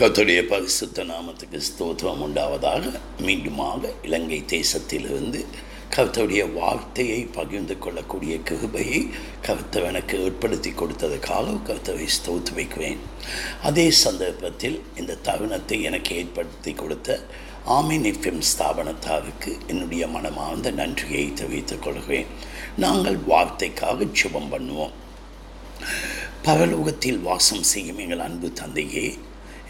கத்துடைய பரிசுத்த நாமத்துக்கு ஸ்தோத்திரம் உண்டாவதாக. மீண்டுமாக இலங்கை தேசத்திலிருந்து கர்த்தருடைய வார்த்தையை பகிர்ந்து கொள்ளக்கூடிய கிருபையை கர்த்தர் எனக்கு ஏற்படுத்தி கொடுத்ததுக்காக கர்த்தரை ஸ்தோத்து வைக்குவேன் அதே சந்தர்ப்பத்தில் இந்த தருணத்தை எனக்கு ஏற்படுத்தி கொடுத்த ஆமீன் எஃப்எம் ஸ்தாபனத்தாருக்கு என்னுடைய மனமார்ந்த நன்றியை தெரிவித்துக் கொள்கிறேன். நாங்கள் வார்த்தைக்காக சுபம் பண்ணுவோம். பரலோகத்தில் வாசம் செய்யும் எங்கள் அன்பு தந்தையே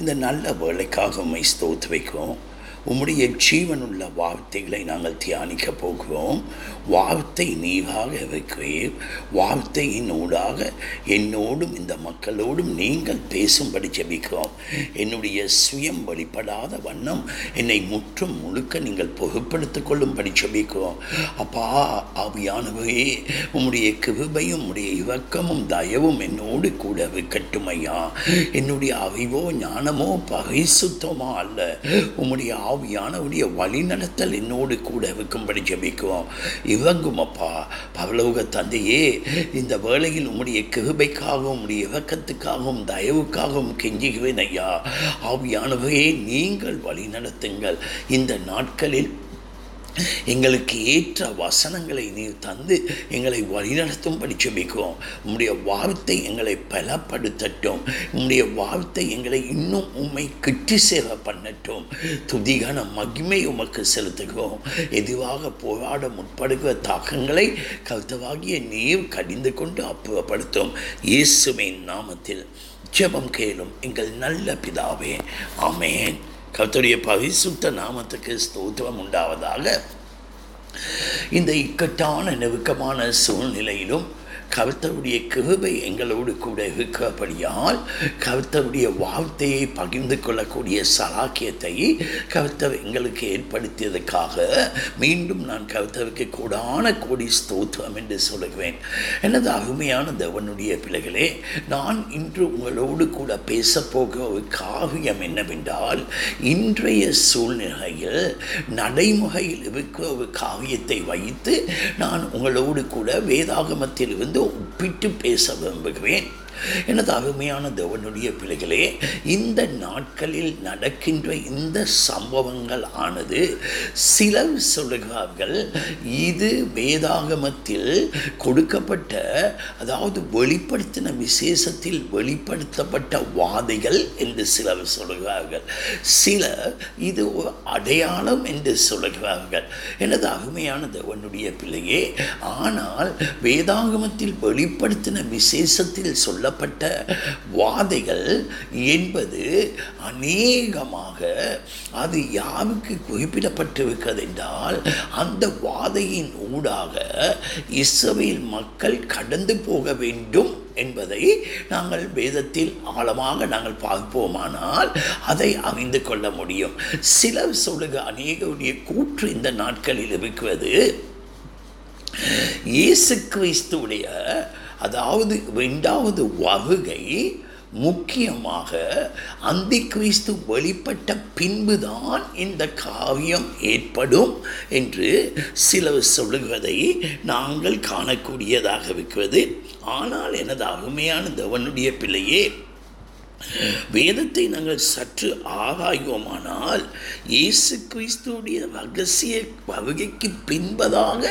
இந்த நல்ல வேலைக்காக உண்மை ஸ்தோத்து வைக்கும் உம்முடைய ஜீவனுள்ள வார்த்தைகளை நாங்கள் தியானிக்க போகிறோம். வார்த்தை நீவாக இருக்கிறீர். வார்த்தையின் ஊடாக என்னோடும் இந்த மக்களோடும் நீங்கள் பேசும்படி ஜெபிக்கிறோம். என்னுடைய சுயம் வெளிப்படாத வண்ணம் என்னை முற்றும் முழுக்க நீங்கள் பொறுப்படுத்திக் கொள்ளும்படி ஜெபிக்கிறோம். அப்பா ஆவியானவரே உம்முடைய கிருபையும் உம்முடைய இவக்கமும் தயவும் என்னோடு கூட இருக்கட்டும் என்னுடைய அறிவோ ஞானமோ பரிசுத்தமோ அல்ல. உம்முடைய ஆவியானவருடைய வழிநடத்தல் என்னோடு கூட இருக்கும்படி ஜபிக்குவோம். இவங்கும் அப்பா பவலோக தந்தையே இந்த வேளையில் உம்முடைய கிருபைக்காகவும் உம்முடைய இறக்கத்துக்காகவும் தயவுக்காகவும் கெஞ்சுகிறேன் ஐயா. ஆவியானவரே நீங்கள் வழி நடத்துங்கள் இந்த நாட்களில் எங்களுக்கு ஏற்ற வசனங்களை நீர் தந்து எங்களை வழிநடத்தும்படி ஜெபிக்கிறோம் உம்முடைய வார்த்தை எங்களை பலப்படுத்தட்டும். உம்முடைய வார்த்தை எங்களை இன்னும் உம்மை கிட்டி சேவை பண்ணட்டும். துதிகான மகிமை உமக்கு செலுத்துகிறோம். எதுவாக போராட முற்படுகிற தாக்கங்களை கருத்தவாகிய நீர் கடிந்து கொண்டு அப்புறப்படுத்தும். இயேசுவின் நாமத்தில் ஜெபம் கேளும் எங்கள் நல்ல பிதாவே. ஆமேன். கர்த்தருடைய பரிசுத்த நாமத்துக்கு ஸ்தோத்திரம் உண்டாவதாக. இந்த இக்கட்டான நெருக்கமான சூழ்நிலையிலும் கவித்தவுடைய கிருபை எங்களோடு கூட இருக்கிறபடியால் கவித்தவுடைய வார்த்தையை பகிர்ந்து கொள்ளக்கூடிய சலாக்கியத்தை கவித்தவ எங்களுக்கு ஏற்படுத்தியதற்காக மீண்டும் நான் கவித்தவுக்கு கூடான கோடி ஸ்தோத்துவம் என்று சொல்லுகிறேன். எனது அருமையான தேவனுடைய பிள்ளைகளே நான் இன்று உங்களோடு கூட பேசப்போகிற ஒரு காவியம் என்னவென்றால் இன்றைய சூழ்நிலையில் நடைமுறையில் இருக்கிற ஒரு காவியத்தை வைத்து நான் உங்களோடு கூட வேதாகமத்தில் இருந்து ஒப்பிட்டு பேச விரும்புகிறேன். எனது அருமையான தேவனுடைய பிள்ளைகளே இந்த நாட்களில் நடக்கின்ற இந்த சம்பவங்கள் ஆனது சிலர் சொல்லுகிறார்கள் இது வேதாகமத்தில் கொடுக்கப்பட்ட அதாவது வெளிப்படுத்தின விசேஷத்தில் வெளிப்படுத்தப்பட்ட வாதைகள் என்று சிலர் சொல்லுகிறார்கள். சிலர் இது ஒரு அடையாளம் என்று சொல்லுகிறார்கள். எனது அருமையான தேவனுடைய பிள்ளையே ஆனால் வேதாகமத்தில் வெளிப்படுத்தின விசேஷத்தில் சொல்ல சொல்லப்பட்ட வாதைகள் என்பது அநேகமாக அது யாருக்கு குறிப்பிடப்பட்டிருக்கிறது என்றால் அந்த வாதையின் ஊடாக இஸ்ரவேல் மக்கள் கடந்து போக வேண்டும் என்பதை நாங்கள் வேதத்தில் ஆழமாக நாங்கள் பார்ப்போமானால் அதை அறிந்து கொள்ள முடியும். சிலர் சொல்லுக அநேகருடைய கூற்று இந்த நாட்களில் இருக்கிறது. இயேசு கிறிஸ்துடைய அதாவது ரெண்டாவது வகுகை முக்கியமாக அந்தி கிறிஸ்து வெளிப்பட்ட பின்புதான் இந்த காவியம் ஏற்படும் என்று சிலர் சொல்லுவதை நாங்கள் காணக்கூடியதாக இருக்கிறது. ஆனால் எனது அருமையான தேவனுடைய பிள்ளையே வேதத்தை நாங்கள் சற்று ஆராய்வோமானால் இயேசு கிறிஸ்துடைய ரகசிய வருகைக்கு பின்பதாக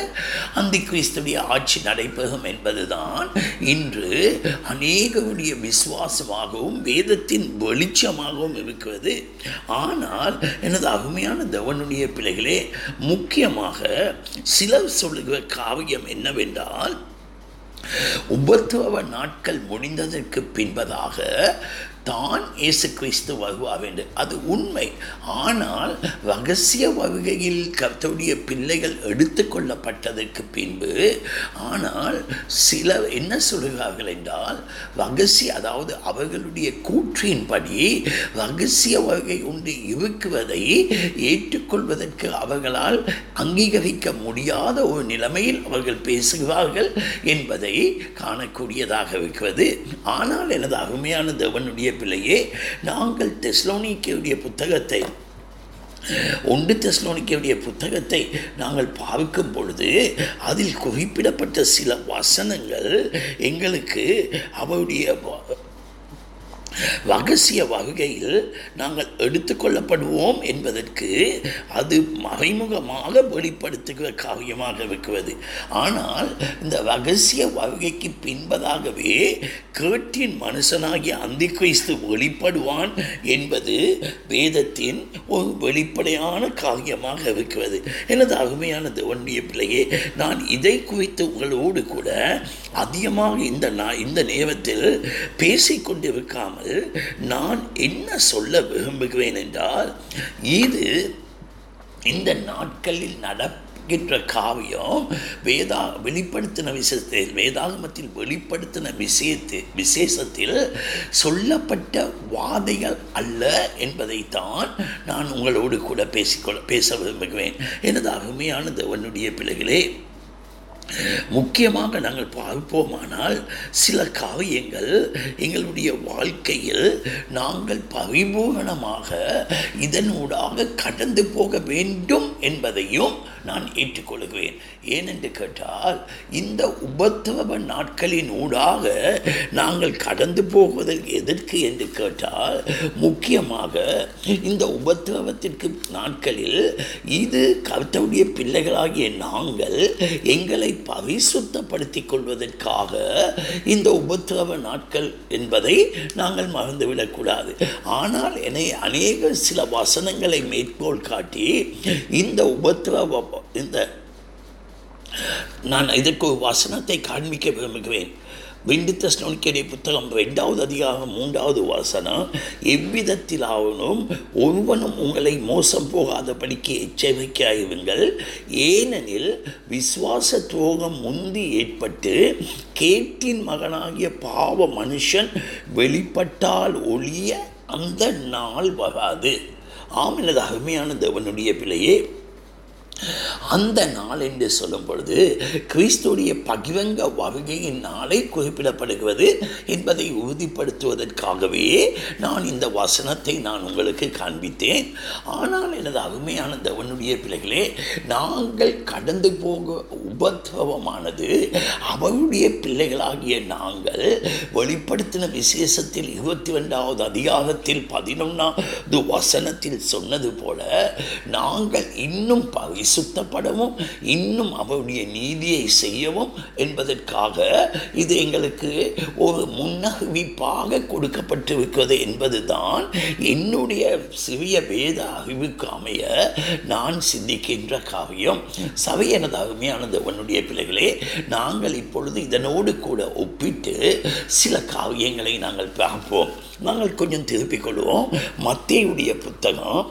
அந்த கிறிஸ்துடைய ஆட்சி நடைபெறும் என்பதுதான் இன்று அநேகருடைய விசுவாசமாகவும் வேதத்தின் வெளிச்சமாகவும் இருக்கிறது. ஆனால் எனது அருமையான தவனுடைய பிள்ளைகளே முக்கியமாக சிலர் சொல்லுகிற காவியம் என்னவென்றால் உபத்துவ நாட்கள் முடிந்ததற்கு பின்பதாக தான் இயேசு கிறிஸ்து வருவார் வேண்டும். அது உண்மை. ஆனால் ரகசிய வருகையில் கர்த்தருடைய பிள்ளைகள் எடுத்துக்கொள்ளப்பட்டதற்கு பின்பு ஆனால் சிலர் என்ன சொல்கிறார்கள் என்றால் ரகசிய அதாவது அவர்களுடைய கூற்றின்படி ரகசிய வருகை ஒன்று இருக்குவதை ஏற்றுக்கொள்வதற்கு அவர்களால் அங்கீகரிக்க முடியாத ஒரு நிலைமையில் அவர்கள் பேசுகிறார்கள் என்பதை காணக்கூடியதாக இருக்கிறது. ஆனால் எனது அருமையான தேவனுடைய பிள்ளையே நாங்கள் தெஸ்லோனிக்கையுடைய புத்தகத்தை ஒன்று தெஸ்லோனிக்கையுடைய புத்தகத்தை நாங்கள் பார்க்கும் பொழுது அதில் குறிப்பிடப்பட்ட சில வசனங்கள் எங்களுக்கு அவருடைய ரகசிய வருகையில் நாங்கள் எடுத்துக்கொள்ளப்படுவோம் என்பதற்கு அது மறைமுகமாக வெளிப்படுத்துகிற காரியமாக இருக்கிறது. ஆனால் இந்த ரகசிய வருகைக்கு பின்பதாகவே கேட்டின் மனுஷனாகிய அந்தி கிறிஸ்து வெளிப்படுவான் என்பது வேதத்தின் ஒரு வெளிப்படையான காரியமாக இருக்கிறது. எனது அருமையான தேவனுடைய பிள்ளையே நான் இதை குறித்து உங்களோடு கூட அதிகமாக இந்த நான் இந்த நேரத்தில் பேசிக்கொண்டிருக்காமல் நான் என்ன சொல்ல விரும்புகிறேன் என்றால் இது இந்த நாட்களில் நடக்கின்ற காவியம் வேதா வெளிப்படுத்தின விஷயத்தில் வேதாகமத்தில் வெளிப்படுத்தின விஷயத்தில் விசேஷத்தில் சொல்லப்பட்ட வாதைகள் அல்ல என்பதைத்தான் நான் உங்களோடு கூட பேசிக்கொள்ள பேச விரும்புகிறேன். எனது அருமையான தேவனுடைய பிள்ளைகளே முக்கியமாக நாங்கள் பார்ப்போமானால் சில காரியங்கள் எங்களுடைய வாழ்க்கையில் நாங்கள் பரிபூரணமாக இதனூடாக கடந்து போக வேண்டும் என்பதையும் நான் ஏற்றுக்கொள்கிறேன். ஏனென்று கேட்டால் இந்த உபத்திரவ நாட்களின் ஊடாக நாங்கள் கடந்து போவதற்கு எதற்கு என்று கேட்டால் முக்கியமாக இந்த உபத்திரவத்திற்கு நாட்களில் இது கர்த்தருடைய பிள்ளைகளாகிய நாங்கள் எங்களை பரிசுத்தப்படுத்திக் கொள்வதற்காக இந்த உபத்திரவ நாட்கள் என்பதை நாங்கள் மறந்துவிடக்கூடாது. ஆனால் என்னை அநேக சில வசனங்களை மேற்கோள் காட்டி இந்த உபத்திரவ இந்த நான் இதற்கு ஒரு வசனத்தை காண்பிக்க விரும்புகிறேன். விண்டித்த ஸ்னோனிக்கடைய புத்தகம் ரெண்டாவது அதிகாரம் மூன்றாவது வாசனம் எவ்விதத்திலாவனும் ஒருவனும் உங்களை மோசம் போகாதபடிக்கு எச்சரிக்கையாயிருங்கள். ஏனெனில் விஸ்வாச துரோகம் முந்தி ஏற்பட்டு கேட்டின் மகனாகிய பாவ மனுஷன் வெளிப்பட்டால் ஒழிய அந்த நாள் வராது. ஆம் எனது அருமையான தேவனுடைய பிள்ளையே அந்த நாள் என்று சொல்லும் பொழுது கிறிஸ்துடைய பகிரங்க வருகையின் நாளை குறிப்பிடப்படுகிறது என்பதை உறுதிப்படுத்துவதற்காகவே நான் இந்த வசனத்தை நான் உங்களுக்கு காண்பித்தேன். ஆனால் எனது அருமையான தேவனுடைய பிள்ளைகளே நாங்கள் கடந்து போக உபத்திரவமானது அவருடைய பிள்ளைகளாகிய நாங்கள் வெளிப்படுத்தின விசேஷத்தில் இருபத்தி ரெண்டாவது அதிகாரத்தில் பதினொன்றாவது வசனத்தில் சொன்னது போல நாங்கள் இன்னும் பரிசுத்த சுத்தப்படவும் இன்னும் அவருடைய நீதியை செய்யவும் என்பதற்காக இது எங்களுக்கு ஒரு முன்னகுவிப்பாக கொடுக்கப்பட்டிருக்கிறது என்பதுதான் என்னுடைய சிறிய வேத அறிவுக்கு அமைய நான் சிந்திக்கின்ற காவியம் சபையனது அருமையானது உன்னுடைய பிள்ளைகளே நாங்கள் இப்பொழுது இதனோடு கூட ஒப்பிட்டு சில காவியங்களை நாங்கள் பார்ப்போம். நாங்கள் கொஞ்சம் திருப்பிக் கொள்வோம். மத்தியுடைய புத்தகம்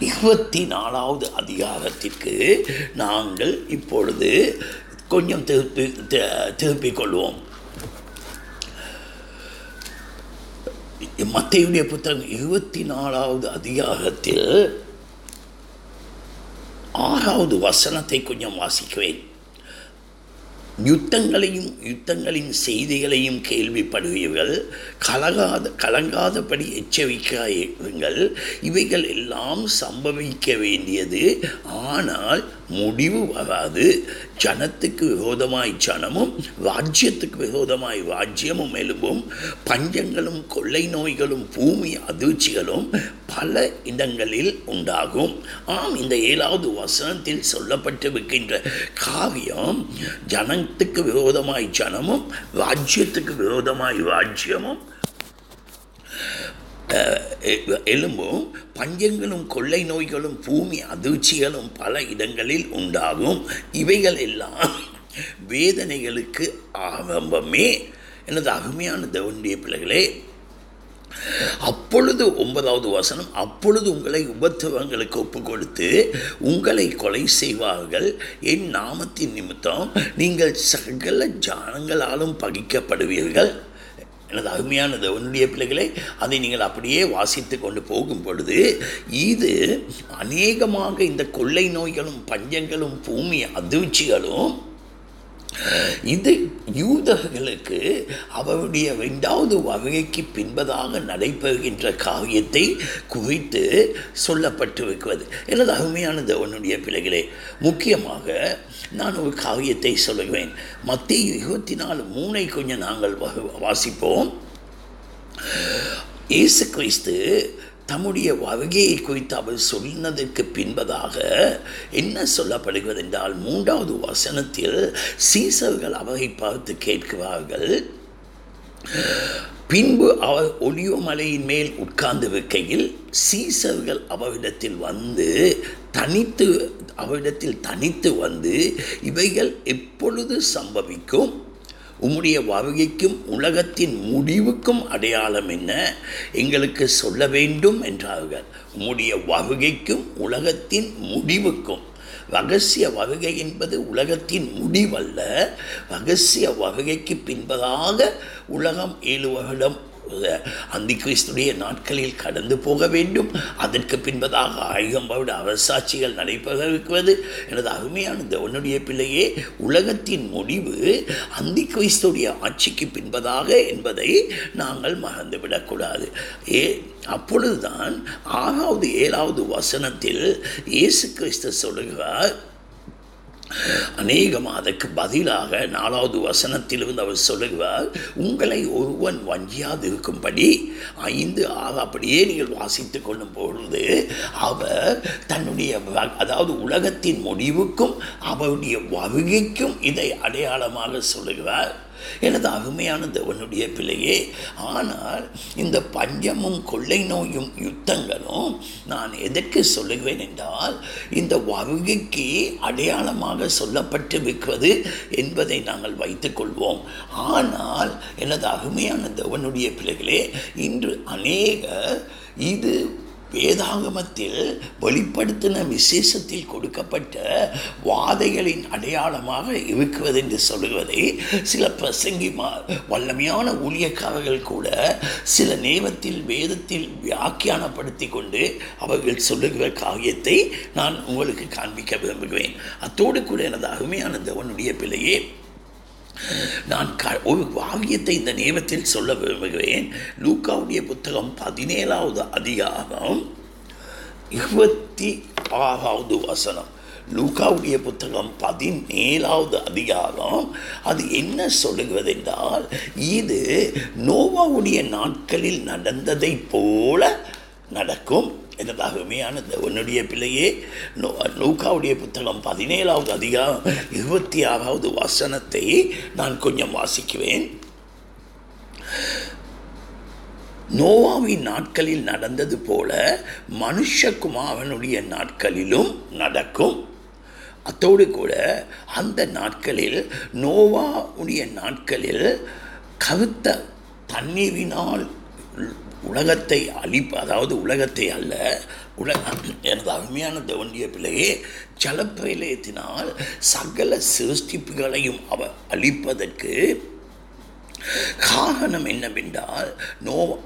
இருபத்தி நாலாவது அதிகாரத்திற்கு நாங்கள் இப்பொழுது கொஞ்சம் திருப்பி திருப்பிக் கொள்வோம் மத்தையுடைய புத்தகம் இருபத்தி நாலாவது அதிகாரத்தில் ஆறாவது வசனத்தை கொஞ்சம் வாசிக்குவேன் யுத்தங்களையும் யுத்தங்களின் செய்திகளையும் கேள்விப்படுவீர்கள். கலகாத கலங்காதபடி எச்சரிக்காயிருங்கள். இவைகள் எல்லாம் சம்பவிக்க வேண்டியது. ஆனால் முடிவு வராது. ஜனத்துக்கு விரோதமாய் ஜனமும் ராஜ்யத்துக்கு விரோதமாய் ராஜ்யமும் எழும்பும். பஞ்சங்களும் கொள்ளை நோய்களும் பூமி அதிர்ச்சிகளும் பல இடங்களில் உண்டாகும். ஆம் இந்த ஏழாவது வசனத்தில் சொல்லப்பட்டிருக்கின்ற காவியம் ஜனத்துக்கு விரோதமாய் ஜனமும் ராஜ்யத்துக்கு விரோதமாய் ராஜ்யமும் எலும்பும் பஞ்சங்களும் கொள்ளை நோய்களும் பூமி அதிர்ச்சிகளும் பல இடங்களில் உண்டாகும். இவைகள் எல்லாம் வேதனைகளுக்கு ஆரம்பமே. எனது அருமையான தேவனுடைய பிள்ளைகளே அப்பொழுது ஒன்பதாவது வசனம் அப்பொழுது உங்களை உபத்துவங்களுக்கு ஒப்பு கொடுத்து உங்களை கொலை செய்வார்கள். என் நாமத்தின் நிமித்தம் நீங்கள் சகல ஜானங்களாலும் பகிக்கப்படுவீர்கள். எனது அருமையானது உன்னுடைய பிள்ளைகளை அதை நீங்கள் அப்படியே வாசித்து கொண்டு போகும் பொழுது இது அநேகமாக இந்த கொள்ளை நோய்களும் பஞ்சங்களும் பூமி அதிர்ச்சிகளும் இது யூதர்களுக்கு அவருடைய ரெண்டாவது வகைக்கு பின்பதாக நடைபெறுகின்ற காரியத்தை குறித்து சொல்லப்பட்டிருக்கிறது. எனது அருமையான தேவனுடைய பிள்ளைகளே முக்கியமாக நான் ஒரு காரியத்தை சொல்லுவேன் மத்திய இருபத்தி நாலு மூனை கொஞ்சம் நாங்கள் வாசிப்போம். இயேசு கிறிஸ்து தம்முடைய வருகையை குறித்து அவர் சொன்னதற்கு பின்பதாக என்ன சொல்லப்படுகிறது என்றால் மூன்றாவது வசனத்தில் சீசர்கள் அவரை பார்த்து கேட்கிறார்கள். பின்பு அவர் ஒளிவ மலையின் மேல் உட்கார்ந்து வைக்கையில் சீசர்கள் அவரிடத்தில் வந்து தனித்து அவரிடத்தில் தனித்து வந்து இவைகள் எப்பொழுது சம்பவிக்கும்? உம்முடைய வருகைக்கும் உலகத்தின் முடிவுக்கும் அடையாளம் என்ன? எங்களுக்கு சொல்ல வேண்டும் என்றார்கள். உம்முடைய வருகைக்கும் உலகத்தின் முடிவுக்கும். ரகசிய வருகை என்பது உலகத்தின் முடிவல்ல. ரகசிய வருகைக்கு பின்பதாக உலகம் ஏழு அந்தி கிறிஸ்துடைய நாட்களில் கடந்து போக வேண்டும். அதற்கு பின்பதாக ஆயுதம் வருட அரசாட்சிகள் நடைபெற இருக்கிறது எனது அருமையான தேவனுடைய பிள்ளையே உலகத்தின் முடிவு அந்தி கிறிஸ்துடைய ஆட்சிக்கு பின்பதாக என்பதை நாங்கள் மறந்துவிடக்கூடாது. ஏ அப்பொழுதுதான் ஆறாவது ஏழாவது வசனத்தில் இயேசு கிறிஸ்து சொல்கிறார் அநேகமாக அதற்கு பதிலாக நாலாவது வசனத்திலிருந்து அவர் சொல்லுகிறார் உங்களை ஒருவன் வஞ்சியாது இருக்கும்படி ஐந்து ஆறு அப்படியே நீங்கள் வாசித்து கொள்ளும் பொழுது அவர் தன்னுடைய அதாவது உலகத்தின் முடிவுக்கும் அவருடைய வருகைக்கும் இதை அடையாளமாக சொல்லுகிறார். எனது அருமையான தேவனுடைய பிள்ளையே ஆனால் இந்த பஞ்சமும் கொள்ளை நோயும் யுத்தங்களும் நான் எதற்கு சொல்லுவேன் என்றால் இந்த வருகைக்கு அடையாளமாக சொல்லப்பட்டிருக்கிறது என்பதை நாங்கள் வைத்துக்கொள்வோம் ஆனால் எனது அருமையான தேவனுடைய பிள்ளைகளே இன்று அநேக இது வேதாகமத்தில் வெளிப்படுத்தின விசேஷத்தில் கொடுக்கப்பட்ட வாதைகளின் அடையாளமாக இருக்கிறது என்று சொல்லுவதை சில பிரசங்கி வல்லமையான ஊழியக்காரர்கள் கூட சில நேரத்தில் வேதத்தில் வியாக்கியானப்படுத்தி கொண்டு அவர்கள் சொல்லுகிற காரியத்தை நான் உங்களுக்கு காண்பிக்க விரும்புகிறேன். அத்தோடு கூட எனது அருமையான தேவனுடைய பிள்ளையே நான் க ஒரு வாக்கியத்தை இந்த நேரத்தில் சொல்ல விரும்புகிறேன். லூக்காவுடைய புத்தகம் பதினேழாவது அதிகாரம் இருபத்தி ஆறாவது வசனம். லூக்காவுடைய புத்தகம் பதினேழாவது அதிகாரம். அது என்ன சொல்லுகிறது என்றால் இது நோவாவுடைய நாட்களில் நடந்ததை போல நடக்கும். எனது அருமையான உன்னுடைய பிள்ளையே நோ லூக்காவுடைய புத்தகம் பதினேழாவது அதிகாரம் இருபத்தி ஆறாவது வசனத்தை நான் கொஞ்சம் வாசிக்குவேன். நோவாவின் நாட்களில் நடந்தது போல மனுஷகுமாரனுடைய நாட்களிலும் நடக்கும். அத்தோடு கூட அந்த நாட்களில் நோவாவுடைய நாட்களில் கருத்த தண்ணீரினால் உலகத்தை அழிப்பு அதாவது உலகத்தை அல்ல உலக எனது அருமையான தேவனுடைய பிள்ளையே ஜலப்பிரலயத்தினால் சகல சிருஷ்டிப்புகளையும் அவ அழிப்பதற்கு காரணம் என்னவென்றால் நோவா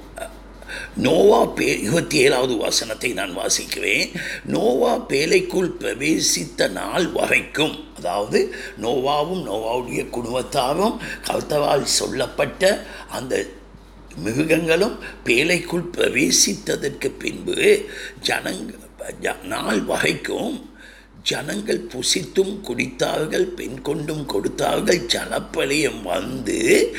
நோவா பே இருபத்தி ஏழாவது வசனத்தை நான் வாசிக்கிறேன். நோவா பேலைக்குள் பிரவேசித்த நாள் வரைக்கும் அதாவது நோவாவும் நோவாவுடைய குடும்பத்தாரும் கர்த்தவால் சொல்லப்பட்ட அந்த மிருகங்களும் பேலைக்குள் பிரவேசித்ததற்கு பின்பு ஜனங்க நாள் வகைக்கும் ஜனங்கள் புசித்தும் குடித்தார்கள் பெண் கொண்டும் கொடுத்தார்கள் ஜனப்பலியம் வந்து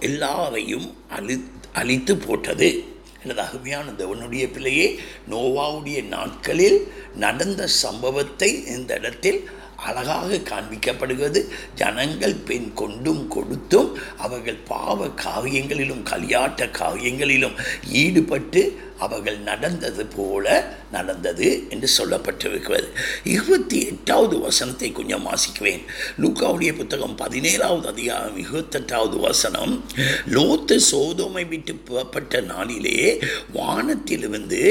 எல்லாரையும் அழி அழித்து போட்டது. எனது அருமையான தேவனுடைய பிள்ளையே நோவாவுடைய நாட்களில் நடந்த சம்பவத்தை இந்த இடத்தில் அழகாக காண்பிக்கப்படுகிறது. ஜனங்கள் பெண் கொண்டும் கொடுத்தும் அவர்கள் பாவ காவியங்களிலும் கலியாட்ட காவியங்களிலும் ஈடுபட்டு அவர்கள் நடந்தது போல நடந்தது என்று சொல்லப்பட்டிருக்கிறது. இருபத்தி எட்டாவது வசனத்தை கொஞ்சம் வாசிக்குவேன். லூக்காவுடைய புத்தகம் பதினேழாவது அதிகாரம் இருபத்தெட்டாவது வசனம் லோத்து சோதோமை விட்டு புறப்பட்ட நாளிலே வானத்திலிருந்து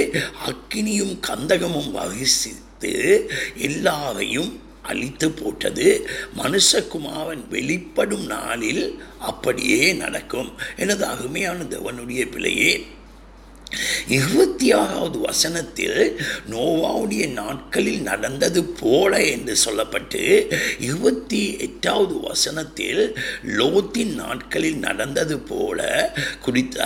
அக்கினியும் கந்தகமும் வகிசித்து எல்லாரையும் அழித்து போட்டது. மனுஷகுமாவன் வெளிப்படும் நாளில் அப்படியே நடக்கும். எனது அருமையான தேவனுடைய பிள்ளையே இருபத்தி ஆறாவது வசனத்தில் நோவாவுடைய நாட்களில் நடந்தது போல என்று சொல்லப்பட்டு இருபத்தி எட்டாவது வசனத்தில் லோத்தின் நாட்களில் நடந்தது போல குறித்த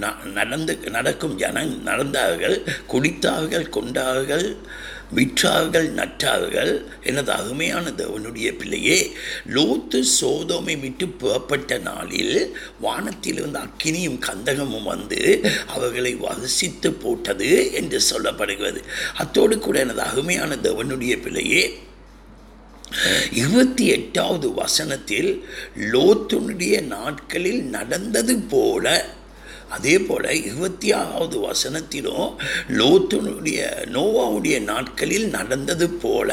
ந- நடந்து நடக்கும் ஜன நடந்தார்கள் குடித்தார்கள் கொண்டார்கள் விற்றார்கள் நற்றார்கள் எனது அருமையான தேவனுடைய பிள்ளையே. லோத்து சோதோமை விட்டு புறப்பட்ட நாளில் வானத்திலிருந்து அக்கினியும் கந்தகமும் வந்து அவர்களை வசித்து போட்டது என்று சொல்லப்படுகிறது. அத்தோடு கூட எனது அருமையான தேவனுடைய பிள்ளையே இருபத்தி எட்டாவது வசனத்தில் லோத்துனுடைய நாட்களில் நடந்தது போல அதே போல் இருபத்தி ஆறாவது வசனத்திலும் லோத்துனுடைய நோவாவுடைய நாட்களில் நடந்தது போல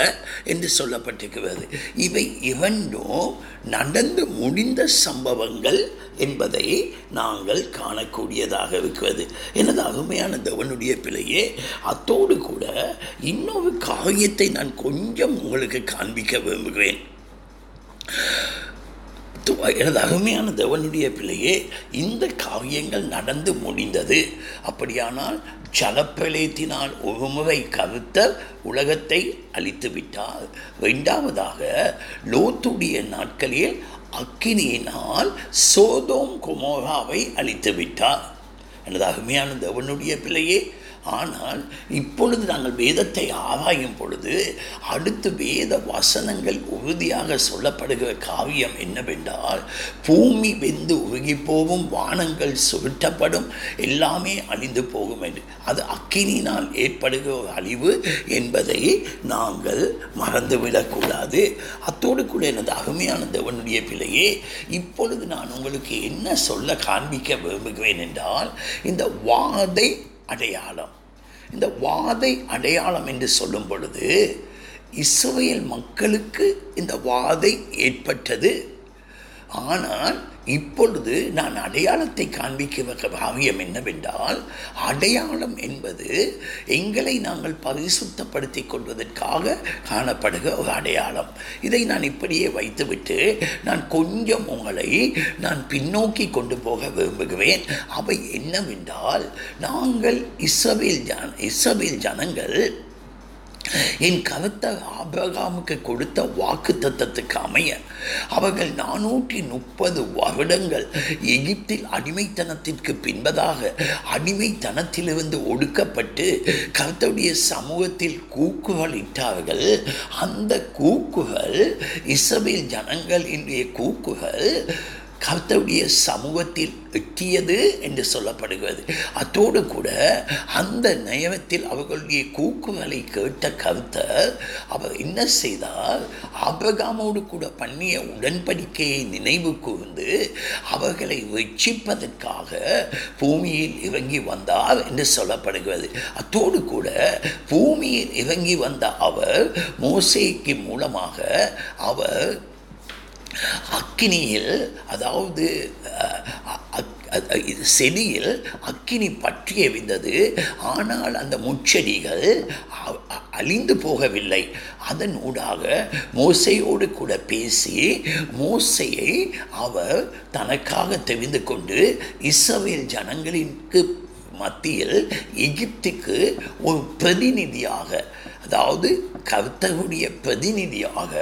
என்று சொல்லப்பட்டிருக்கிறது. இவை இரண்டும் நடந்து முடிந்த சம்பவங்கள் என்பதை நாங்கள் காணக்கூடியதாக இருக்கிறது. எனது அருமையான தேவனுடைய பிள்ளையே அத்தோடு கூட இன்னொரு காரியத்தை நான் கொஞ்சம் உங்களுக்கு காண்பிக்க விரும்புகிறேன். து- எனது அருமையான தேவனுடைய பிள்ளையே இந்த காரியங்கள் நடந்து முடிந்தது. அப்படியானால் ஜலப்பிரளயத்தினால் ஒரு முறை கருத்த உலகத்தை அழித்து விட்டார் இரண்டாவதாக லோத்துடைய நாட்களில் அக்கினியினால் சோதோம் குமோராவை அழித்து விட்டார் எனது அருமையான தேவனுடைய பிள்ளையே ஆனால் இப்பொழுது நாங்கள் வேதத்தை ஆராயும் பொழுது அடுத்து வேத வசனங்கள் உறுதியாக சொல்லப்படுகிற காவியம் என்னவென்றால் பூமி வெந்து உருகி போகும் வானங்கள் சுருட்டப்படும் எல்லாமே அழிந்து போகும் என்று. அது அக்கினினால் ஏற்படுகிற ஒரு அழிவு என்பதை நாங்கள் மறந்துவிடக்கூடாது அத்தோடு கூட எனது அருமையான தேவனுடைய பிள்ளையே இப்பொழுது நான் உங்களுக்கு என்ன சொல்ல காண்பிக்க விரும்புகிறேன் என்றால் இந்த வாதை அடையாளம். இந்த வாதை அடையாளம் என்று சொல்லும் பொழுது இஸ்ரேல் மக்களுக்கு இந்த வாதை ஏற்பட்டது. ஆனால் இப்பொழுது நான் அடையாளத்தை காண்பிக்க காவியம் என்னவென்றால் அடையாளம் என்பது எங்களை நாங்கள் பரிசுத்தப்படுத்திக் கொள்வதற்காக காணப்படுகிற ஒரு அடையாளம். இதை நான் இப்படியே வைத்துவிட்டு நான் கொஞ்சம் உங்களை நான் பின்னோக்கி கொண்டு போக விரும்புகிறேன். அவை என்னவென்றால் நாங்கள் இஸ்ரவேல் ஜன இஸ்ரவேல் ஜனங்கள் என் கருத்த ஆபிரகாமுக்கு கொடுத்த வாக்கு தத்தத்துக்கு அமைய அவர்கள் நானூற்றி முப்பது வருடங்கள் எகிப்தில் அடிமைத்தனத்திற்கு பின்பதாக அடிமைத்தனத்திலிருந்து ஒடுக்கப்பட்டு கருத்துடைய சமூகத்தில் கூக்குகள் இட்டார்கள். அந்த கூக்குகள் இசபை ஜனங்கள் இன்றைய கூக்குகள் கர்த்தருடைய சமூகத்தில் எட்டியது என்று சொல்லப்படுகிறது. அத்தோடு கூட அந்த நேரத்தில் அவர்களுடைய கூக்குகளை கேட்ட கருத்தர் அவர் என்ன செய்தார்? அபகாமோடு கூட பண்ணிய உடன்படிக்கையை நினைவு கூர்ந்து அவர்களை வெட்சிப்பதற்காக பூமியில் இறங்கி வந்தார் என்று சொல்லப்படுகிறது. அத்தோடு கூட பூமியில் இறங்கி வந்த அவர் மோசேக்கு மூலமாக அவர் அக்கினியில் அதாவது அக்- செடியில் அக்கினி பற்றி எரிந்தது ஆனால் அந்த முச்செடிகள் அ- அ- அழிந்து போகவில்லை. அதன் ஊடாக மோசையோடு கூட பேசி மோசையை அவர் தனக்காக தெரிந்து கொண்டு இஸ்ரவேல் ஜனங்களிற்கு மத்தியில் எகிப்துக்கு ஒரு பிரதிநிதியாக அதாவது கர்த்தருடைய பிரதிநிதியாக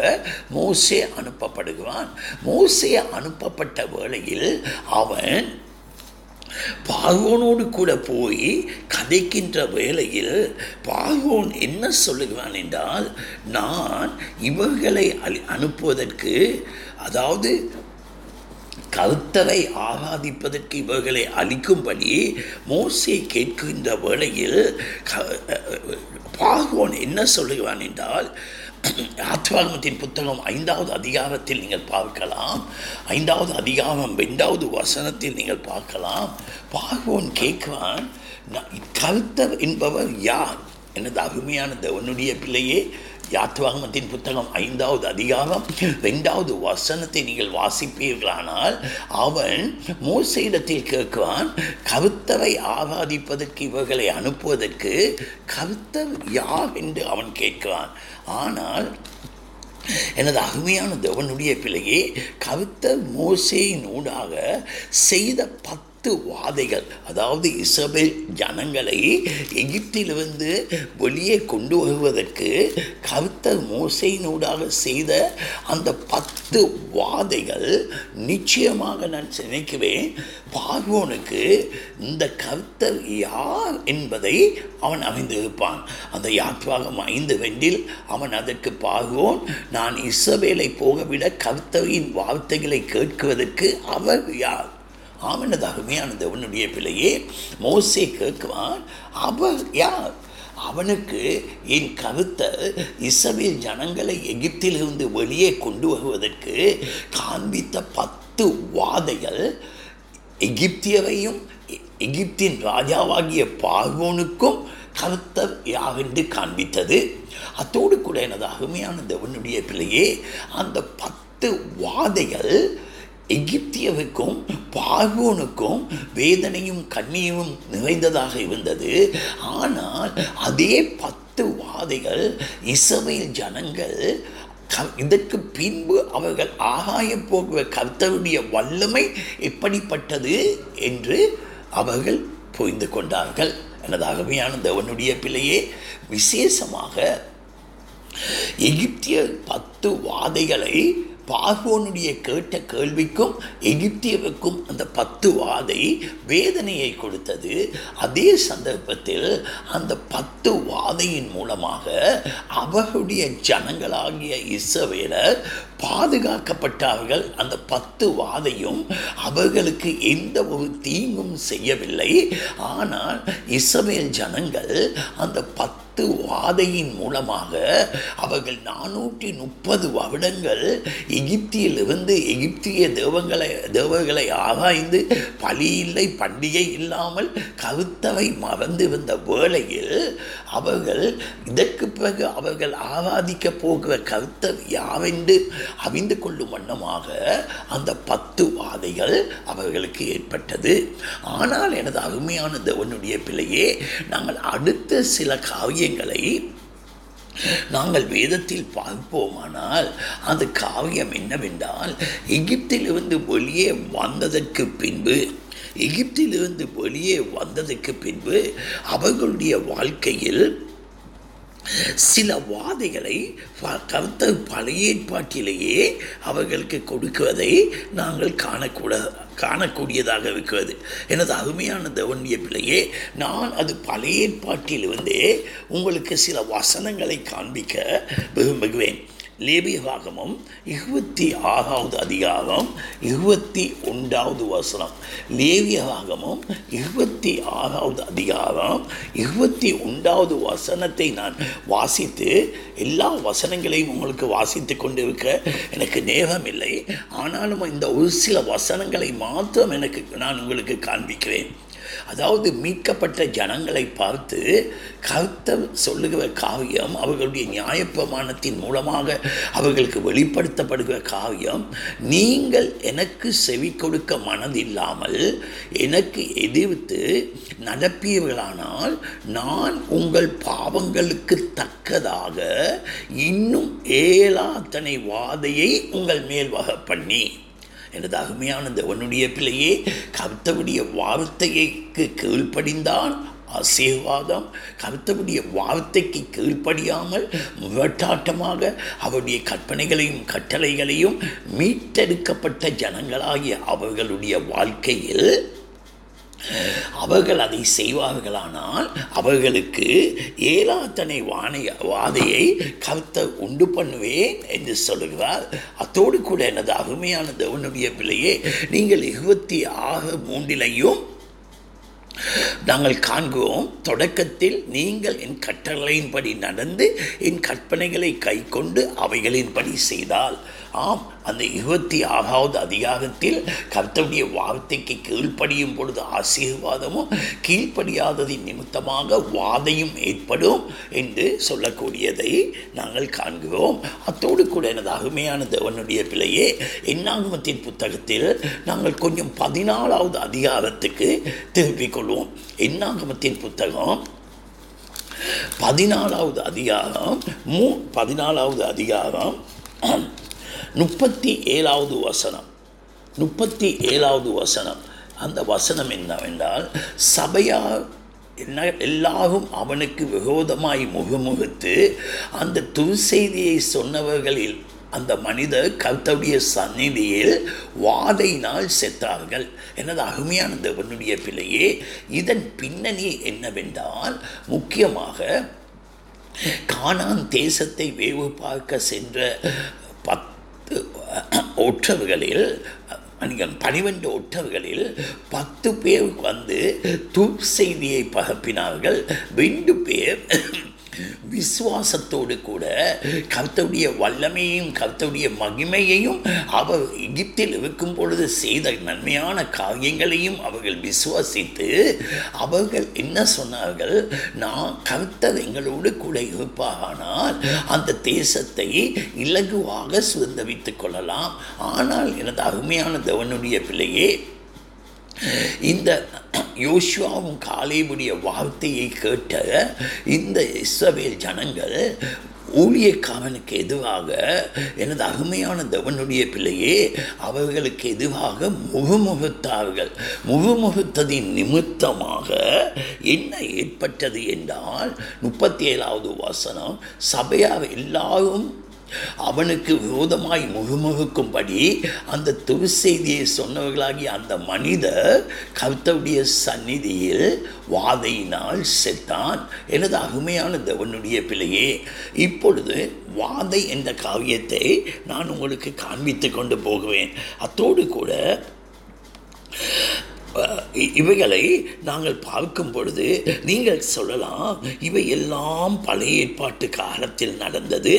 மோசே அனுப்பப்படுகிறான். மோசே அனுப்பப்பட்ட வேளையில் அவன் பார்வோனோடு கூட போய் கதைக்கின்ற வேளையில் பார்வோன் என்ன சொல்லுகிறான் என்றால் நான் இவர்களை அழி அனுப்புவதற்கு அதாவது கருத்தரை ஆராதிப்பதற்கு இவர்களை அளிக்கும்படி மோசே கேட்கின்ற வேளையில் க- என்ன சொல்லுகிறான் என்றால் ஆத்வாகமத்தின் புத்தகம் ஐந்தாவது அதிகாரத்தில் நீங்கள் பார்க்கலாம். ஐந்தாவது அதிகாரம் ரெண்டாவது வசனத்தில் நீங்கள் பார்க்கலாம். பாகவான் கேட்குவான் "நான் கருத்தர் என்பவர் யார்? எனது அருமையான தேவனுடைய பிள்ளையே யாத்வாகமத்தின் புத்தகம் ஐந்தாவது அதிகாரம் ரெண்டாவது வசனத்தை நீங்கள் வாசிப்பீர்களானால் அவன் மோசையிடத்தில் கேட்குவான் கருத்தரை ஆராதிப்பதற்கு இவர்களை அனுப்புவதற்கு கருத்தர் யார்? என்று அவன் கேட்கிறான் ஆனால் எனது அருமையான தேவனுடைய பிள்ளையே கருத்தர் மோசையின் ஊடாக செய்த பத் வாதைகள். அதாவது இசபேல் ஜனங்களை எகிப்திலிருந்து வெளியே கொண்டு வருவதற்கு கர்த்தர் மோசையினூடாக செய்த அந்த பத்து வாதைகள் நிச்சயமாக நான் நினைக்குவேன் பார்வோனுக்கு இந்த கர்த்தர் யார் என்பதை அவன் அமைந்திருப்பான் அந்த யாத்ராகம் ஐந்து வெண்டில் அவன் அதற்கு பார்வோன் நான் இசபேலை போகவிட கர்த்தரின் வார்த்தைகளை கேட்குவதற்கு அவர் யார்? ஆமனதாகவே அந்த அவனுடைய பிள்ளையே மோசே கேட்குவான் அவர் யார் அவனுக்கு என் கருத்தை இசபேல் ஜனங்களை எகிப்திலிருந்து வெளியே கொண்டு வருவதற்கு காண்பித்த பத்து வாதைகள் எகிப்தியரையும் எகிப்தின் ராஜாவாகிய பார்வோனுக்கும் கருத்தர் யாவென்று காண்பித்தது. அத்தோடு கூட எனது அருமையான தேவனுடைய பிள்ளையே அந்த பத்து வாதைகள் எகிப்தியவுக்கும் பார்வோனுக்கும் வேதனையும் கண்ணியும் நிறைந்ததாக இருந்தது. ஆனால் அதே பத்து வாதைகள் இஸ்ரவேல் ஜனங்கள் க- இதற்கு பின்பு அவர்கள் ஆகாய போகிற கர்த்தருடைய வல்லமை எப்படிப்பட்டது என்று அவர்கள் புரிந்து கொண்டார்கள். எனது அருமையான தேவனுடைய பிள்ளையே விசேஷமாக எகிப்திய பத்து வாதைகளை பார்வோனுடைய கேட்ட கேள்விக்கும் எகிப்தியவுக்கும் அந்த பத்து வாதை வேதனையை கொடுத்தது. அதே சந்தர்ப்பத்தில் அந்த பத்து வாதையின் மூலமாக அவர்களுடைய ஜனங்களாகிய இசவேலர் பாதுகாக்கப்பட்டார்கள். அந்த பத்து வாதையும் அவர்களுக்கு எந்த ஒரு தீங்கும் செய்யவில்லை. ஆனால் இஸ்ரவேல் ஜனங்கள் அந்த பத்து பத்து வாதையின் மூலமாக அவர்கள் நானூற்றி முப்பது வருடங்கள் எகிப்தியிலிருந்து எகிப்திய தேவங்களை தேவர்களை ஆராய்ந்து பலி இல்லை பண்டிகை இல்லாமல் கருத்தவை வந்த வேளையில் அவர்கள் இதற்கு பிறகு அவர்கள் ஆராதிக்க போகிற கருத்தர் யாவென்று அறிந்து கொள்ளும் வண்ணமாக அந்த பத்து வாதைகள் அவர்களுக்கு ஏற்பட்டது. ஆனால் எனது அருமையான தேவனுடைய பிள்ளையே நாங்கள் அடுத்த சில காவியங்களை நாங்கள் வேதத்தில் பார்ப்போமானால் அந்த காவியம் என்னவென்றால் எகிப்திலிருந்து வெளியே வந்ததற்கு பின்பு எகிப்திலிருந்து வெளியே வந்ததற்கு பின்பு அவர்களுடைய வாழ்க்கையில் சில வாதைகளை ப- கர்த்தர் பழைய ஏற்பாட்டிலேயே அவர்களுக்கு கொடுக்குவதை நாங்கள் காணக்கூட காணக்கூடியதாக இருக்கிறது. எனது அருமையான தேவனுடைய பிள்ளையே நான் அது பழைய ஏற்பாட்டிலிருந்தே உங்களுக்கு சில வசனங்களை காண்பிக்க விரும்புகிறேன். லேபியவாகமம் இருபத்தி ஆறாவது அதிகாரம் இருபத்தி ஒன்றாவது வசனம். லேவியவாகமம் இருபத்தி ஆறாவது அதிகாரம் இருபத்தி ஒன்றாவது வசனத்தை நான் வாசித்து எல்லா வசனங்களையும் உங்களுக்கு வாசித்து கொண்டு இருக்க எனக்கு நேரம் இல்லை ஆனாலும் இந்த ஒரு சில வசனங்களை மாத்திரம் எனக்கு நான் உங்களுக்கு காண்பிக்கிறேன். அதாவது மீட்கப்பட்ட ஜனங்களை பார்த்து கர்த்தர் சொல்லுகிற காவியம் அவர்களுடைய நியாயப்பிரமாணத்தின் மூலமாக அவர்களுக்கு வெளிப்படுத்தப்படுகிற காவியம் நீங்கள் எனக்கு செவி கொடுக்க மனதில்லாமல் எனக்கு எதிர்த்து நடப்பீர்களானால் நான் உங்கள் பாவங்களுக்கு தக்கதாக இன்னும் ஏழாத்தனை வாதையை உங்கள் மேல் வக பண்ணி. எனது அருமையான தேவனுடைய பிள்ளையே கர்த்தருடைய வார்த்தைக்கு கீழ்ப்படிந்தான். ஆசீர்வாதம். கர்த்தருடைய வார்த்தைக்கு கீழ்ப்படியாமல் முரட்டாட்டமாக அவருடைய கற்பனைகளையும் கட்டளைகளையும் மீட்டெடுக்கப்பட்ட ஜனங்களாகிய அவர்களுடைய வாழ்க்கையில் அவர்கள் அதை செய்வார்களானால் அவர்களுக்கு ஏலாத்தனை வானைய வாதையை கருத்தை உண்டு பண்ணுவேன் என்று சொல்கிறார் அத்தோடு கூட எனது அருமையான தேவனுடைய பிள்ளையே நீங்கள் இருபத்தி ஆறு மூன்றிலையும் நாங்கள் காண்கிறோம் தொடக்கத்தில் நீங்கள் என் கட்டளையின்படி நடந்து என் கற்பனைகளை கைக்கொண்டு அவைகளின்படி செய்தால். ஆம் அந்த இருபத்தி ஆறாவது அதிகாரத்தில் கர்த்தருடைய வார்த்தைக்கு கீழ்ப்படியும் பொழுது ஆசீர்வாதமும் கீழ்ப்படியாததின் நிமித்தமாக வாதையும் ஏற்படும் என்று சொல்லக்கூடியதை நாங்கள் காண்கிறோம். அத்தோடு கூட எனது அருமையான தேவனுடைய பிள்ளையே எண்ணாகமத்தின் புத்தகத்தில் நாங்கள் கொஞ்சம் பதினாலாவது அதிகாரத்துக்கு திருப்பிக் கொள்வோம். எண்ணாகமத்தின் புத்தகம் பதினாலாவது அதிகாரம் மூ பதினாலாவது அதிகாரம் முப்பத்தி ஏழாவது வசனம். முப்பத்தி ஏழாவது வசனம். அந்த வசனம் என்னவென்றால் சபையா என்ன எல்லாரும் அவனுக்கு விரோதமாய் முகமுகத்து அந்த துர்செய்தியை சொன்னவர்களில் அந்த மனிதர் கர்த்தருடைய சந்நிதியில் வாதையினால் செத்தார்கள். எனது அருமையான தேவனுடைய பிள்ளையே இதன் பின்னணி என்னவென்றால் முக்கியமாக காணான் தேசத்தை வேவு பார்க்க சென்ற பத் பத்து ஒற்றர்களில் நீங்கள் பனிரெண்டு ஒற்றர்களில் பத்து பேர் வந்து துப் செய்தியை பரப்பினார்கள். ரெண்டு பேர் விசுவாசத்தோடு கூட கர்த்தருடைய வல்லமையையும் கர்த்தருடைய மகிமையையும் அவர் எகிப்தில் இருக்கும் பொழுது செய்த நன்மையான காரியங்களையும் அவர்கள் விசுவாசித்து அவர்கள் என்ன சொன்னார்கள்? நான் கர்த்தர் எங்களோடு கூட இருப்பானால் அந்த தேசத்தை இலகுவாக சுதந்திரித்துக் கொள்ளலாம். ஆனால் எனது அருமையான தேவனுடைய பிள்ளையே இந்த யோசுவாவும் காலேபுடைய வார்த்தையை கேட்ட இந்த இஸ்ரவேல் ஜனங்கள் ஊழியக்காரனுக்கு எதுவாக எனது அருமையான தேவனுடைய பிள்ளையே அவர்களுக்கு எதுவாக முகமுகத்தார்கள். முகமுகத்ததின் நிமித்தமாக என்ன ஏற்பட்டது என்றால் முப்பத்தி ஏழாவது வசனம் சபையார் எல்லாரும் அவனுக்கு விரோதமாய் முகமுகுக்கும்படி அந்த துருசெய்தியை சொன்னவர்களாகிய அந்த மனிதர் கர்த்தருடைய சந்நிதியில் வாதையினால் செத்தான். எனது அருமையான தேவனுடைய பிள்ளையே இப்பொழுது வாதை என்ற காவியத்தை நான் உங்களுக்கு காண்பித்து கொண்டு போகுவேன். அத்தோடு கூட இவைகளை நாங்கள் பார்க்கும் பொழுது நீங்கள் சொல்லலாம் இவை எல்லாம் பழைய ஏற்பாட்டு காலத்தில் நடந்தது.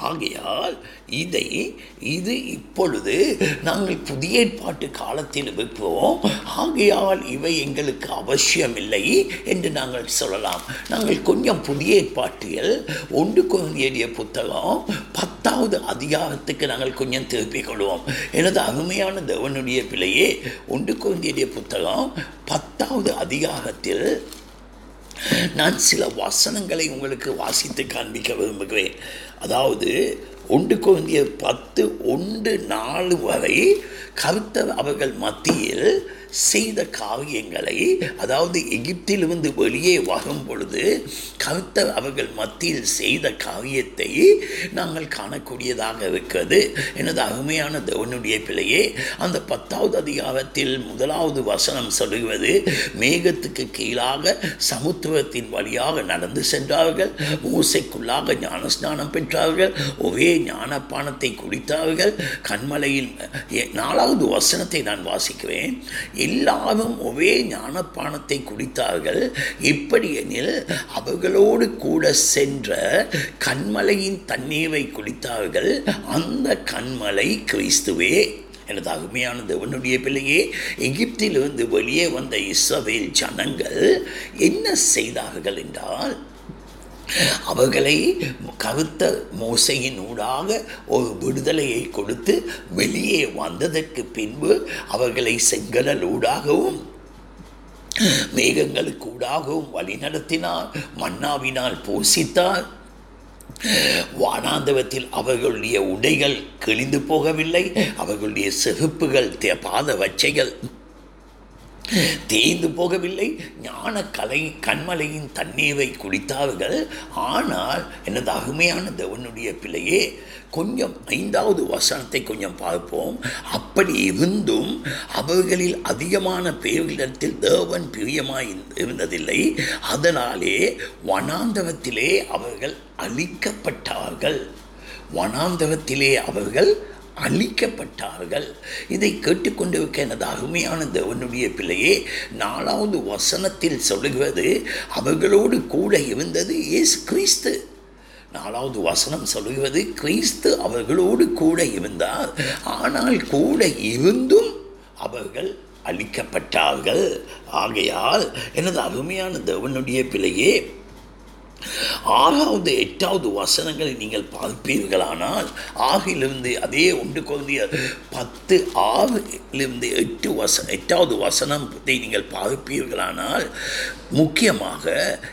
ஆகையால் இதை இது இப்பொழுது நாங்கள் புதிய ஏற்பாட்டு காலத்தில் வைப்போம். ஆகையால் இவை எங்களுக்கு அவசியமில்லை என்று நாங்கள் சொல்லலாம். நாங்கள் கொஞ்சம் புதிய ஏற்பாட்டில் ஒன்று குழந்தைய புத்தகம் பத்தாவது அதிகாரத்துக்கு நாங்கள் கொஞ்சம் திருப்பிக் கொள்வோம். எனது அருமையான தேவனுடைய பிள்ளையே ஒன்று குழந்தைய புத்தகம் பத்தாவது அதிகாரத்தில் நான் சில வசனங்களை உங்களுக்கு வாசித்து காண்பிக்க விரும்புகிறேன். அதாவது ஒன்று குழந்தைய பத்து ஒன்று நாலு வரை கருத்தர் அவர்கள் மத்தியில் செய்த காரியங்களை அதாவது எகிப்திலிருந்து வெளியே வரும் பொழுது கருத்தர் அவர்கள் மத்தியில் செய்த காரியத்தை நாங்கள் காணக்கூடியதாக இருக்கிறது. எனது அருமையான தேவனுடைய பிள்ளையே அந்த பத்தாவது அதிகாரத்தில் முதலாவது வசனம் சொல்லுவது மேகத்துக்கு கீழாக சமுத்திரத்தின் வழியாக நடந்து சென்றார்கள் மூசைக்குள்ளாக ஞானஸ்நானம் பெற்றார்கள் ஒரே ஞானப்பானத்தை குடித்தார்கள் கண்மலையில் நாலாவது வசனத்தை நான் வாசிக்கிறேன். எல்லாரும் ஒரே ஞானப்பானத்தை குடித்தார்கள். இப்படியெனில் அவர்களோடு கூட சென்ற கண்மலையின் தண்ணீரை குடித்தார்கள். அந்த கண்மலை கிறிஸ்துவே எனது அருமையான தேவனுடைய பிள்ளையே எகிப்திலிருந்து வெளியே வந்த இஸ்ரவேல் ஜனங்கள் என்ன செய்தார்கள் என்றால் அவர்களை கருத்த மோசையின் ஊடாக ஒரு விடுதலையை கொடுத்து வெளியே வந்ததற்கு பின்பு அவர்களை செங்கடல் ஊடாகவும் மேகங்களுக்கு ஊடாகவும் வழி நடத்தினார் மன்னாவினால் போஷித்தார். வானாந்தவத்தில் அவர்களுடைய உடைகள் கிழிந்து போகவில்லை அவர்களுடைய செகுப்புகள் பாத வச்சைகள் தேய்ந்து போகவில்லை. ஞான கலை கண்மலையின் தண்ணீரை குடித்தார்கள். ஆனால் எனது அருமையான தேவனுடைய பிள்ளையே கொஞ்சம் ஐந்தாவது வசனத்தை கொஞ்சம் பார்ப்போம். அப்படி இருந்தும் அவர்களில் அதிகமான பேர்களிடத்தில் தேவன் பிரியமாய் இருந்ததில்லை. அதனாலே வனாந்தவத்திலே அவர்கள் அழிக்கப்பட்டார்கள். வனாந்தவத்திலே அவர்கள் அழிக்கப்பட்டார்கள். இதை கேட்டுக்கொண்டிருக்க எனது அருமையான தேவனுடைய பிள்ளையே நாலாவது வசனத்தில் சொல்லுகிறது அவர்களோடு கூட இருந்தது இயேசு கிறிஸ்து. நாலாவது வசனம் சொல்லுகிறது கிறிஸ்து அவர்களோடு கூட இருந்தார். ஆனால் கூட இருந்தும் அவர்கள் அழிக்கப்பட்டார்கள். ஆகையால் எனது அருமையான தேவனுடைய பிள்ளையே ஆறாவது எட்டாவது வசனங்களை நீங்கள் பார்ப்பீர்களானால் ஆறிலிருந்து அதே ஒன்று குழந்தைய பத்து ஆறிலிருந்து எட்டு வச எட்டாவது வசனத்தை நீங்கள் பார்ப்பீர்களானால் முக்கியமாக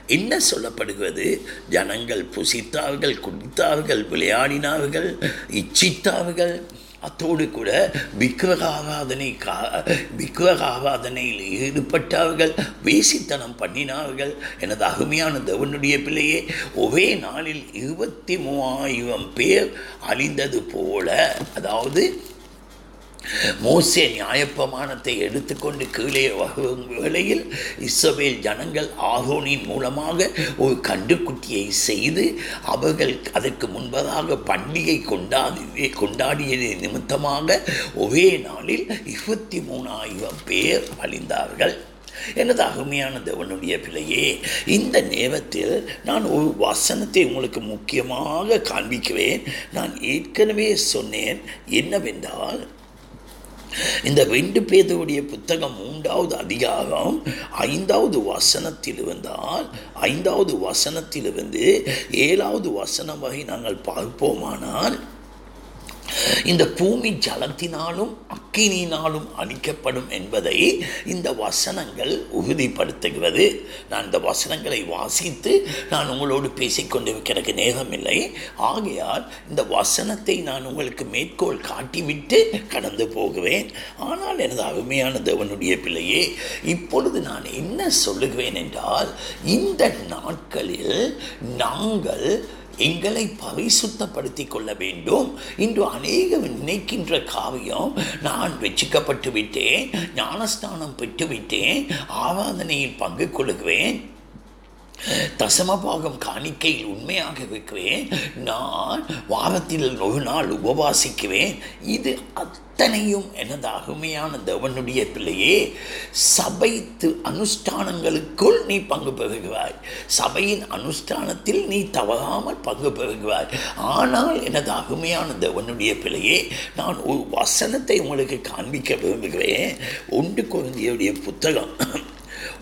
என்ன சொல்லப்படுகிறது? ஜனங்கள் புசித்தார்கள் குடித்தார்கள் விளையாடினார்கள் இச்சித்தார்கள் அத்தோடு கூட விக்கிரக ஆராதனை கா விக்கிரக ஆராதனையில் ஈடுபட்டார்கள் வேசித்தனம் பண்ணினார்கள் எனது அருமையான தேவனுடைய பிள்ளையே ஒரே நாளில் இருபத்தி மூவாயிரம் பேர் அழிந்தது போல அதாவது மோசே நியாயப்பிரமாணத்தை எடுத்துக்கொண்டு கீழே வகும் வேளையில் இஸ்ரவேல் ஜனங்கள் ஆகோனின் மூலமாக ஒரு கண்டுக்குட்டியை செய்து அவர்கள் அதற்கு முன்பதாக பண்டிகை கொண்டாடி கொண்டாடியது நிமித்தமாக ஒரே நாளில் இருபத்தி மூணாயிரம் பேர் அழிந்தார்கள். எனது அருமையான தேவனுடைய பிள்ளையே இந்த நேரத்தில் நான் ஒரு வசனத்தை உங்களுக்கு முக்கியமாக காண்பிக்கிறேன். நான் ஏற்கனவே சொன்னேன் என்னவென்றால் இந்த ரெண்டு பேருடைய புத்தகம் மூன்றாவது அதிகாரம் ஐந்தாவது வசனத்தில் இருந்தால் ஐந்தாவது வசனத்திலிருந்து ஏழாவது வசனம் வகை நாங்கள் பார்ப்போமானால் இந்த பூமி ஜலத்தினாலும் அக்கினியினாலும் அழிக்கப்படும் என்பதை இந்த வசனங்கள் உறுதிப்படுத்துகிறது. நான் இந்த வசனங்களை வாசித்து நான் உங்களோடு பேசிக்கொண்டிருக்கிறதுக்கு நேரமில்லை. ஆகையால் இந்த வசனத்தை நான் உங்களுக்கு மேற்கோள் காட்டிவிட்டு கடந்து போகுவேன். ஆனால் எனது அருமையான தேவனுடைய பிள்ளையே இப்பொழுது நான் என்ன சொல்லுகிறேன் என்றால் இந்த நாட்களில் நாங்கள் எங்களை பரிசுத்தப்படுத்திக் கொள்ள வேண்டும். இன்று அநேகம் நினைக்கின்ற காவியம் நான் வெச்சிக்கப்பட்டு விட்டேன் ஞானஸ்தானம் பெற்றுவிட்டேன் ஆராதனையில் பங்கு கொள்கிறேன் தசமபாகம் காணிக்கையில் உண்மையாக இருக்கிறேன் நான் வாரத்தில் ஒரு நாள் உபவாசிக்குவேன். இது அத்தனையும் எனது அருமையான தேவனுடைய பிள்ளையே சபைத்து அனுஷ்டானங்களுக்குள் நீ பங்கு பெறுகிறாய். சபையின் அனுஷ்டானத்தில் நீ தவறாமல் பங்கு பெறுகிறாய். ஆனால் எனது அருமையான தேவனுடைய பிள்ளையே நான் ஒரு வசனத்தை உங்களுக்கு காண்பிக்க விரும்புகிறேன். ஒன்று குழந்தையுடைய புத்தகம்.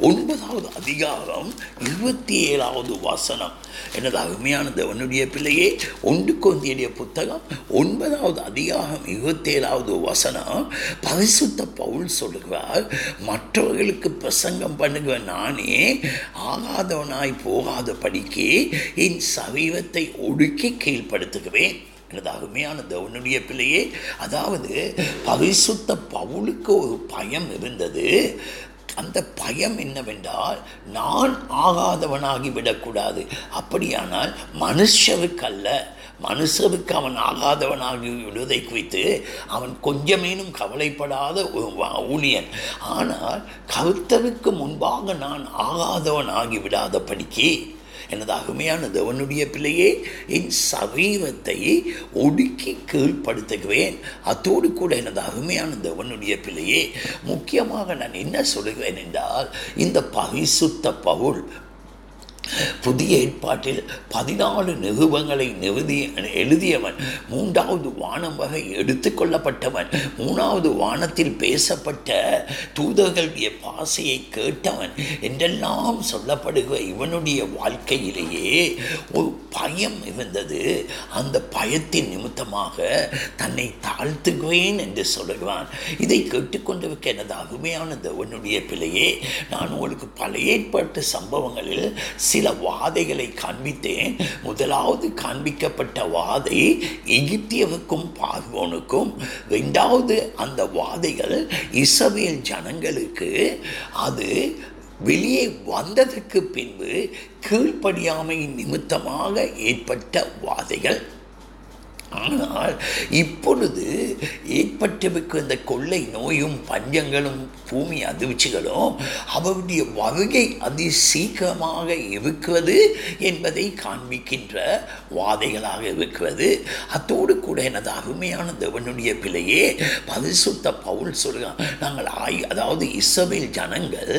ஒன்பதாவது அதிகாரம் இருபத்தி ஏழாவது வசனம். எனது அருமையான தேவனுடைய பிள்ளையே ஒன்று கொந்தியுடைய புத்தகம் ஒன்பதாவது அதிகாரம் இருபத்தேழாவது வசனம். பரிசுத்த பவுல் சொல்லுகிறார் மற்றவர்களுக்கு பிரசங்கம் பண்ணுகிற நானே ஆகாதவனாய் போகாத படிக்கு என் சரீரத்தை ஒடுக்கி கீழ்ப்படுத்துகிறேன். எனது அருமையான தேவனுடைய பிள்ளையே அதாவது பரிசுத்த பவுலுக்கு ஒரு பயம் இருந்தது. அந்த பயம் என்னவென்றால் நான் ஆகாதவனாகி விடக்கூடாது. அப்படியானால் மனுஷருக்கு அல்ல மனுஷருக்கு அவன் ஆகாதவனாகி விடுவதை குறித்து அவன் கொஞ்சமேனும் கவலைப்படாத ஊழியன். ஆனால் கருத்தருக்கு முன்பாக நான் ஆகாதவனாகி விடாத படிக்கு எனது அருமையான தேவனுடைய பிள்ளையே என் சரீரத்தை ஒடுக்கி கீழ்ப்படுத்துகிறேன். அத்தோடு கூட எனது அருமையான தேவனுடைய பிள்ளையே முக்கியமாக நான் என்ன சொல்லுகிறேன் என்றால் இந்த பரிசுத்த பவுல் புதிய ஏற்பாட்டில் பதினாலு நிருபங்களை நிறுதி எழுதியவன் மூன்றாவது வானம் வகை எடுத்துக்கொள்ளப்பட்டவன் மூணாவது வானத்தில் பேசப்பட்ட தூதர்களுடைய பாசையை கேட்டவன் என்றெல்லாம் சொல்லப்படுகிற இவனுடைய வாழ்க்கையிலேயே ஒரு பயம் இருந்தது. அந்த பயத்தின் நிமித்தமாக தன்னை தாழ்த்துகிறேன் என்று சொல்லுகிறான். இதை கேட்டுக்கொண்டிருக்க எனது அருமையான தேவனுடைய பிள்ளையே நான் உங்களுக்கு பல ஏற்பாட்டு சம்பவங்களில் சில சில வாதைகளை காண்பித்தேன். முதலாவது காண்பிக்கப்பட்ட வாதை எகிப்தியவுக்கும் பார்வோனுக்கும். ரெண்டாவது அந்த வாதைகள் இஸ்ரவேல் ஜனங்களுக்கு அது வெளியே வந்ததற்கு பின்பு கீழ்ப்படியாமை நிமித்தமாக ஏற்பட்ட வாதைகள். ஆனால் இப்பொழுது ஏற்பட்டவுக்கு இந்த கொள்ளை நோயும் பஞ்சங்களும் பூமி அதிர்ச்சிகளும் அவருடைய வருகை அதி சீக்கிரமாக இருக்கிறது என்பதை காண்பிக்கின்ற வாதைகளாக இருக்கிறது. அத்தோடு கூட எனது அருமையான தேவனுடைய பிள்ளையே பரிசுத்த பவுல் சொல்கிறான் நாங்கள் ஆய் அதாவது இஸ்ரவேல் ஜனங்கள்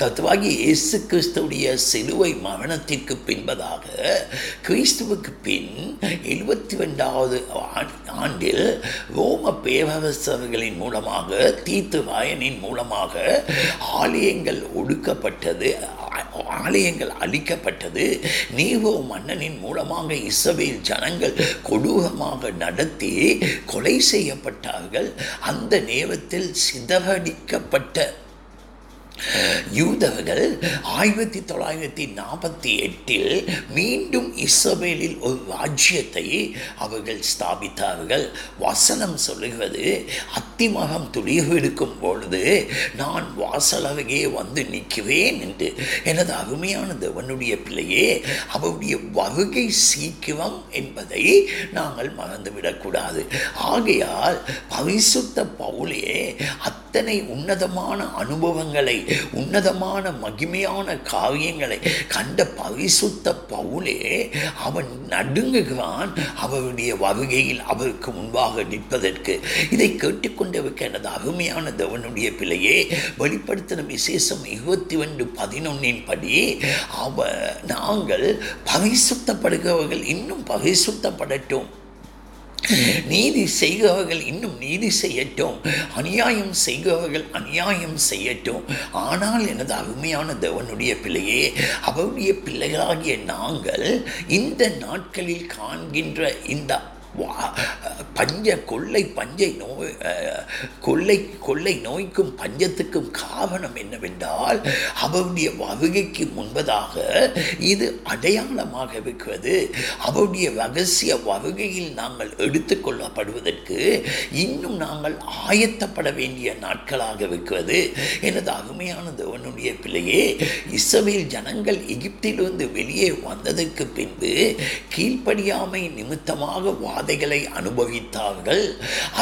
கத்துவாகி இயேசு கிறிஸ்துடைய சிலுவை மரணத்திற்கு பின்பதாக கிறிஸ்துவுக்கு பின் எழுபத்தி ரெண்டாவது ஆண்டில் ரோம பேரரசர்களின் மூலமாக தீத்து வாயனின் மூலமாக ஆலயங்கள் ஒடுக்கப்பட்டது ஆலயங்கள் அழிக்கப்பட்டது. நீவோ மன்னனின் மூலமாக இஸ்ரவேல் ஜனங்கள் கொடூரமாக நடத்தி கொலை செய்யப்பட்டார்கள். அந்த நேரத்தில் சிதறடிக்கப்பட்ட யூதர்கள் ஆயிரத்தி தொள்ளாயிரத்தி நாற்பத்தி எட்டில் மீண்டும் இஸ்ரேலில் ஒரு ராஜ்யத்தை அவர்கள் ஸ்தாபித்தார்கள். வசனம் சொல்லுகிறது அத்திமகம் துளிவு எடுக்கும் பொழுது நான் வாசலருகே வந்து நிற்குவேன் என்று. எனது அருமையான தேவனுடைய பிள்ளையே அவருடைய வருகை சீக்கிரம் என்பதை நாங்கள் மறந்துவிடக்கூடாது. ஆகையால் பரிசுத்த பவுலே அத்தனை உன்னதமான அனுபவங்களை உன்னதமான மகிமையான காரியங்களை கண்ட பரிசுத்த பவுலே அவன் நடுங்குகிறான். அவருடைய வருகையில் அவருக்கு முன்பாக நிற்பதற்கு. இதை கேட்டுக்கொண்டவருக்கு எனது அருமையான தேவனுடைய பிள்ளையே வெளிப்படுத்தின விசேஷம் இருபத்தி ரெண்டு பதினொன்னின் படி அவ நாங்கள் பரிசுத்தப்படுகிறவர்கள் இன்னும் பரிசுத்தப்படட்டும். நீதி செய்கிறவர்கள் இன்னும் நீதி செய்யட்டும். அநியாயம் செய்கிறவர்கள் அநியாயம் செய்யட்டும். ஆனால் எனது அருமையான தேவனுடைய பிள்ளையே அவருடைய பிள்ளைகளாகிய நாங்கள் இந்த நாட்களில் காண்கின்ற இந்த வா- பஞ்ச கொள்ளை பஞ்சை நோய் கொள்ளை கொள்ளை நோய்க்கும் பஞ்சத்துக்கும் காரணம் என்னவென்றால் அவருடைய வருகைக்கு முன்பதாக இது அடையாளமாக இருக்கிறது. அவருடைய ரகசிய வருகையில் நாங்கள் எடுத்துக்கொள்ளப்படுவதற்கு இன்னும் நாங்கள் ஆயத்தப்பட வேண்டிய நாட்களாக இருக்கிறது. எனது அருமையான தேவனுடைய பிள்ளையே இஸ்ரவேல் ஜனங்கள் எகிப்திலிருந்து வெளியே வந்ததற்கு பின்பு கீழ்ப்படியாமை நிமித்தமாக பாதைகளை அனுபவித்தார்கள்.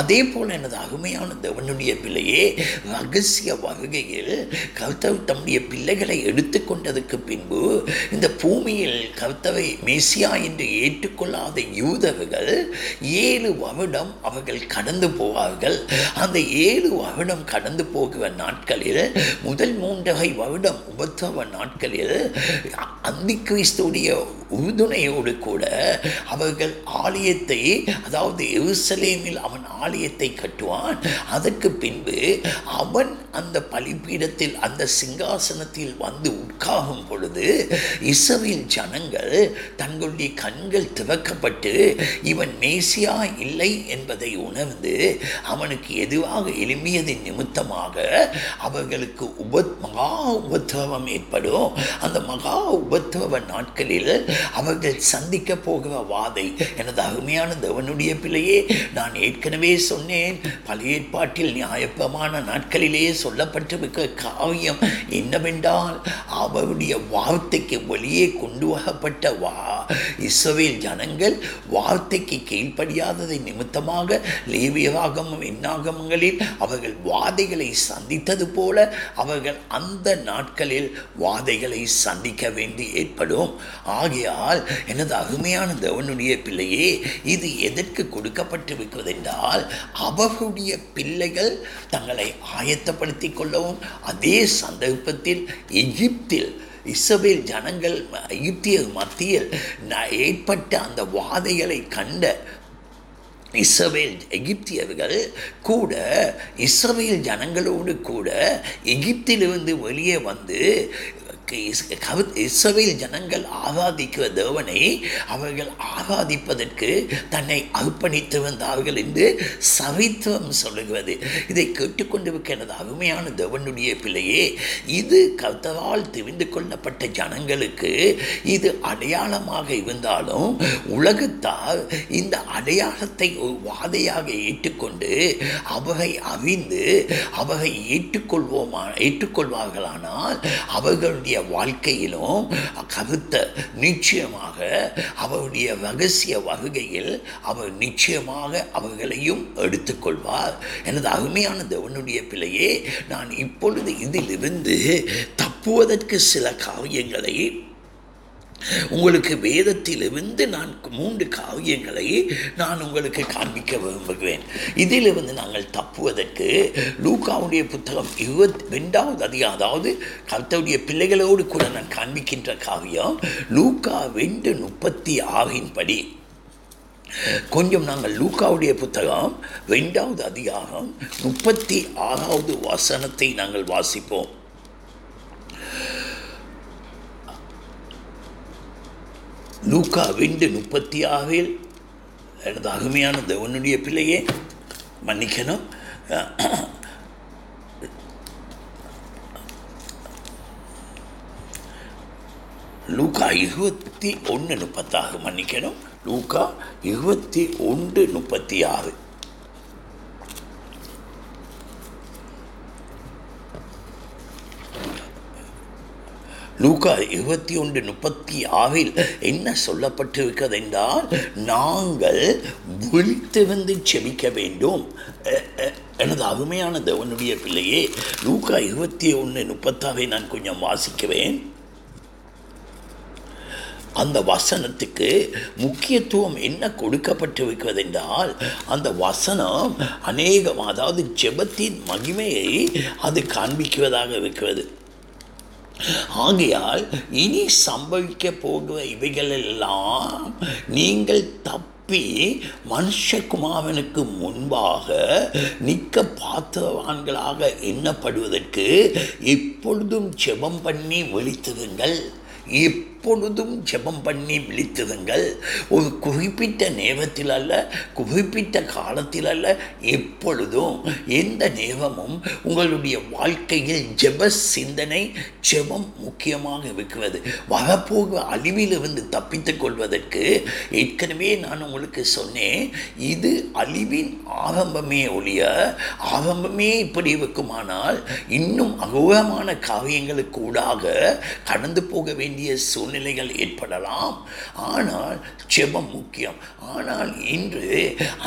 அதே போல் எனது அருமையான தேவனுடைய பிள்ளையே ரகசிய வருகையில் கர்த்தர் தம்முடைய பிள்ளைகளை எடுத்துக்கொண்டதுக்கு பின்பு இந்த பூமியில் கர்த்தவை மேசியா என்று ஏற்றுக்கொள்ளாத யூதர்கள் ஏழு வருடம் அவர்கள் கடந்து போவார்கள். அந்த ஏழு வருடம் கடந்து போகிற நாட்களில் முதல் மூன்றரை வருடம் உபத்திரவ நாட்களில் அந்த கிறிஸ்துடைய உறுதுணையோடு கூட அவர்கள் ஆலயத்தை அதாவது எருசலேமில் அவன் ஆலயத்தை கட்டுவான். அதற்கு பின்பு அவன் அந்த பலிபீடத்தில் அந்த சிங்காசனத்தில் வந்து உட்காகும் பொழுது இஸ்ரவேல் ஜனங்கள் தங்களுடைய கண்கள் திறக்கப்பட்டு இவன் மேசியா இல்லை என்பதை உணர்ந்து அவனுக்கு எதுவாக எளிமையதின் நிமித்தமாக அவர்களுக்கு உப மகா உபத்திரவம் ஏற்படும். அந்த மகா உபத்திரவ நாட்களில் அவர்கள் சந்திக்க போகிற வாதை எனது அருமையான தேவனுடைய பிள்ளையே நான் ஏற்கனவே சொன்னேன். பழைய ஏற்பாட்டில் நியாயப்பமான நாட்களிலே சொல்லப்பட்டிருக்க காவியம் என்னவென்றால் அவருடைய வார்த்தைக்கு வெளியே கொண்டு வரப்பட்ட வா இஸ்ரவேல் ஜனங்கள் வார்த்தைக்கு கீழ்ப்படியாததை நிமித்தமாக லேவியராகமும் எண்ணாகமங்களில் அவர்கள் வாதைகளை சந்தித்தது போல அவர்கள் அந்த நாட்களில் வாதைகளை சந்திக்க வேண்டி ஏற்படும். ஆகையால் எனது அருமையான தேவனுடைய பிள்ளையே இது எதற்கு கொடுக்கப்பட்டிருக்கிறது என்றால் அவர்களுடைய பிள்ளைகள் தங்களை ஆயத்தப்படுத்தி கொள்ளவும் அதே சந்தர்ப்பத்தில் எகிப்தில் இஸ்ரவேல் ஜனங்கள் எகிப்தியர் மத்தியில் ஏற்பட்ட அந்த வாதைகளை கண்ட இஸ்ரவேல் எகிப்தியர்கள் கூட இஸ்ரவேல் ஜனங்களோடு கூட எகிப்திலிருந்து வெளியே வந்து இஸ்ரவேல் ஜனங்கள் ஆராதிக்கிற தேவனை அவர்கள் ஆராதிப்பதற்கு தன்னை அர்ப்பணித்து வந்தார்கள் என்று சவித்துவம் சொல்லுகிறது. இதை கேட்டுக்கொண்டு எனது அருமையான தேவனுடைய பிள்ளையே இது கர்த்தரால் தெரிந்து கொள்ளப்பட்ட ஜனங்களுக்கு இது அடையாளமாக இருந்தாலும் உலகத்தார் இந்த அடையாளத்தை ஒரு வாதையாக ஏற்றுக்கொண்டு அவகை அறிந்து அவகை ஏற்றுக்கொள்வோமா ஏற்றுக்கொள்வார்களானால் அவர்களுடைய வாழ்க்கையிலும் கருத்த நிச்சயமாக அவருடைய ரகசிய வகுகையில் அவர் நிச்சயமாக அவர்களையும் எடுத்துக்கொள்வார். எனது அருமையான தேவனுடைய பிள்ளையே நான் இப்பொழுது இதிலிருந்து தப்புவதற்கு சில காரியங்களை உங்களுக்கு வேதத்திலிருந்து நான் மூன்று காவியங்களை நான் உங்களுக்கு காண்பிக்க விரும்புகிறேன். இதிலிருந்து நாங்கள் தப்புவதற்கு லூக்காவுடைய புத்தகம் இருபத்தி ரெண்டாவது அதிகம் அதாவது கர்த்தருடைய பிள்ளைகளோடு கூட நான் காண்பிக்கின்ற காவியம் லூக்கா ரெண்டு முப்பத்தி ஆறின்படி. கொஞ்சம் நாங்கள் லூக்காவுடைய புத்தகம் ரெண்டாவது அதிகாரம் முப்பத்தி ஆறாவது வசனத்தை நாங்கள் வாசிப்போம். லூக்கா ரெண்டு முப்பத்தி ஆறில் எனது அகுமையான தேவனுடைய பிள்ளையே மன்னிக்கணும். லூக்கா இருபத்தி ஒன்று முப்பத்தாறு மன்னிக்கணும். லூக்கா இருபத்தி ஒன்று முப்பத்தி ஆறு லூக்கா இருபத்தி ஒன்று முப்பத்தி ஆறில் என்ன சொல்லப்பட்டிருக்கிறது என்றால் நாங்கள் விழித்திருந்து செபிக்க வேண்டும். எனது அருமையான தேவனுடைய பிள்ளையே லூக்கா இருபத்தி ஒன்று முப்பத்தாவை நான் கொஞ்சம் வாசிக்கிறேன். அந்த வசனத்துக்கு முக்கியத்துவம் என்ன கொடுக்கப்பட்டிருக்கிறது என்றால் அந்த வசனம் அநேகம் அதாவது ஜெபத்தின் மகிமையை அது காண்பிக்கிறதாக இருக்கிறது. ஆகையால் இனி சம்பவிக்க போகிற இவைகளெல்லாம் நீங்கள் தப்பி மனுஷகுமாரனுக்கு முன்பாக நிற்க பாத்திரவான்களாக எண்ணப்படுவதற்கு எப்பொழுதும் செபம் பண்ணி விழித்திருங்கள். எப்பொழுதும் ஜெபம் பண்ணி விழித்திருங்கள். ஒரு குறிப்பிட்ட நேரத்தில் அல்ல குறிப்பிட்ட காலத்தில் அல்ல எப்பொழுதும் எந்த நேரமும் உங்களுடைய வாழ்க்கையில் ஜெப சிந்தனை ஜெபம் முக்கியமாக இருக்கிறது. வரப்போக அழிவிலிருந்து தப்பித்துக் கொள்வதற்கு ஏற்கனவே நான் உங்களுக்கு சொன்னேன் இது அழிவின் ஆரம்பமே ஒழிய ஆரம்பமே இப்படி இருக்குமானால் இன்னும் அகோரமான காரியங்களுக்கு ஊடாக கடந்து போக வேண்டிய சூழ்நிலை சூழ்நிலைகள் ஏற்படலாம். ஆனால் ஜெபம் முக்கியம். ஆனால் இன்று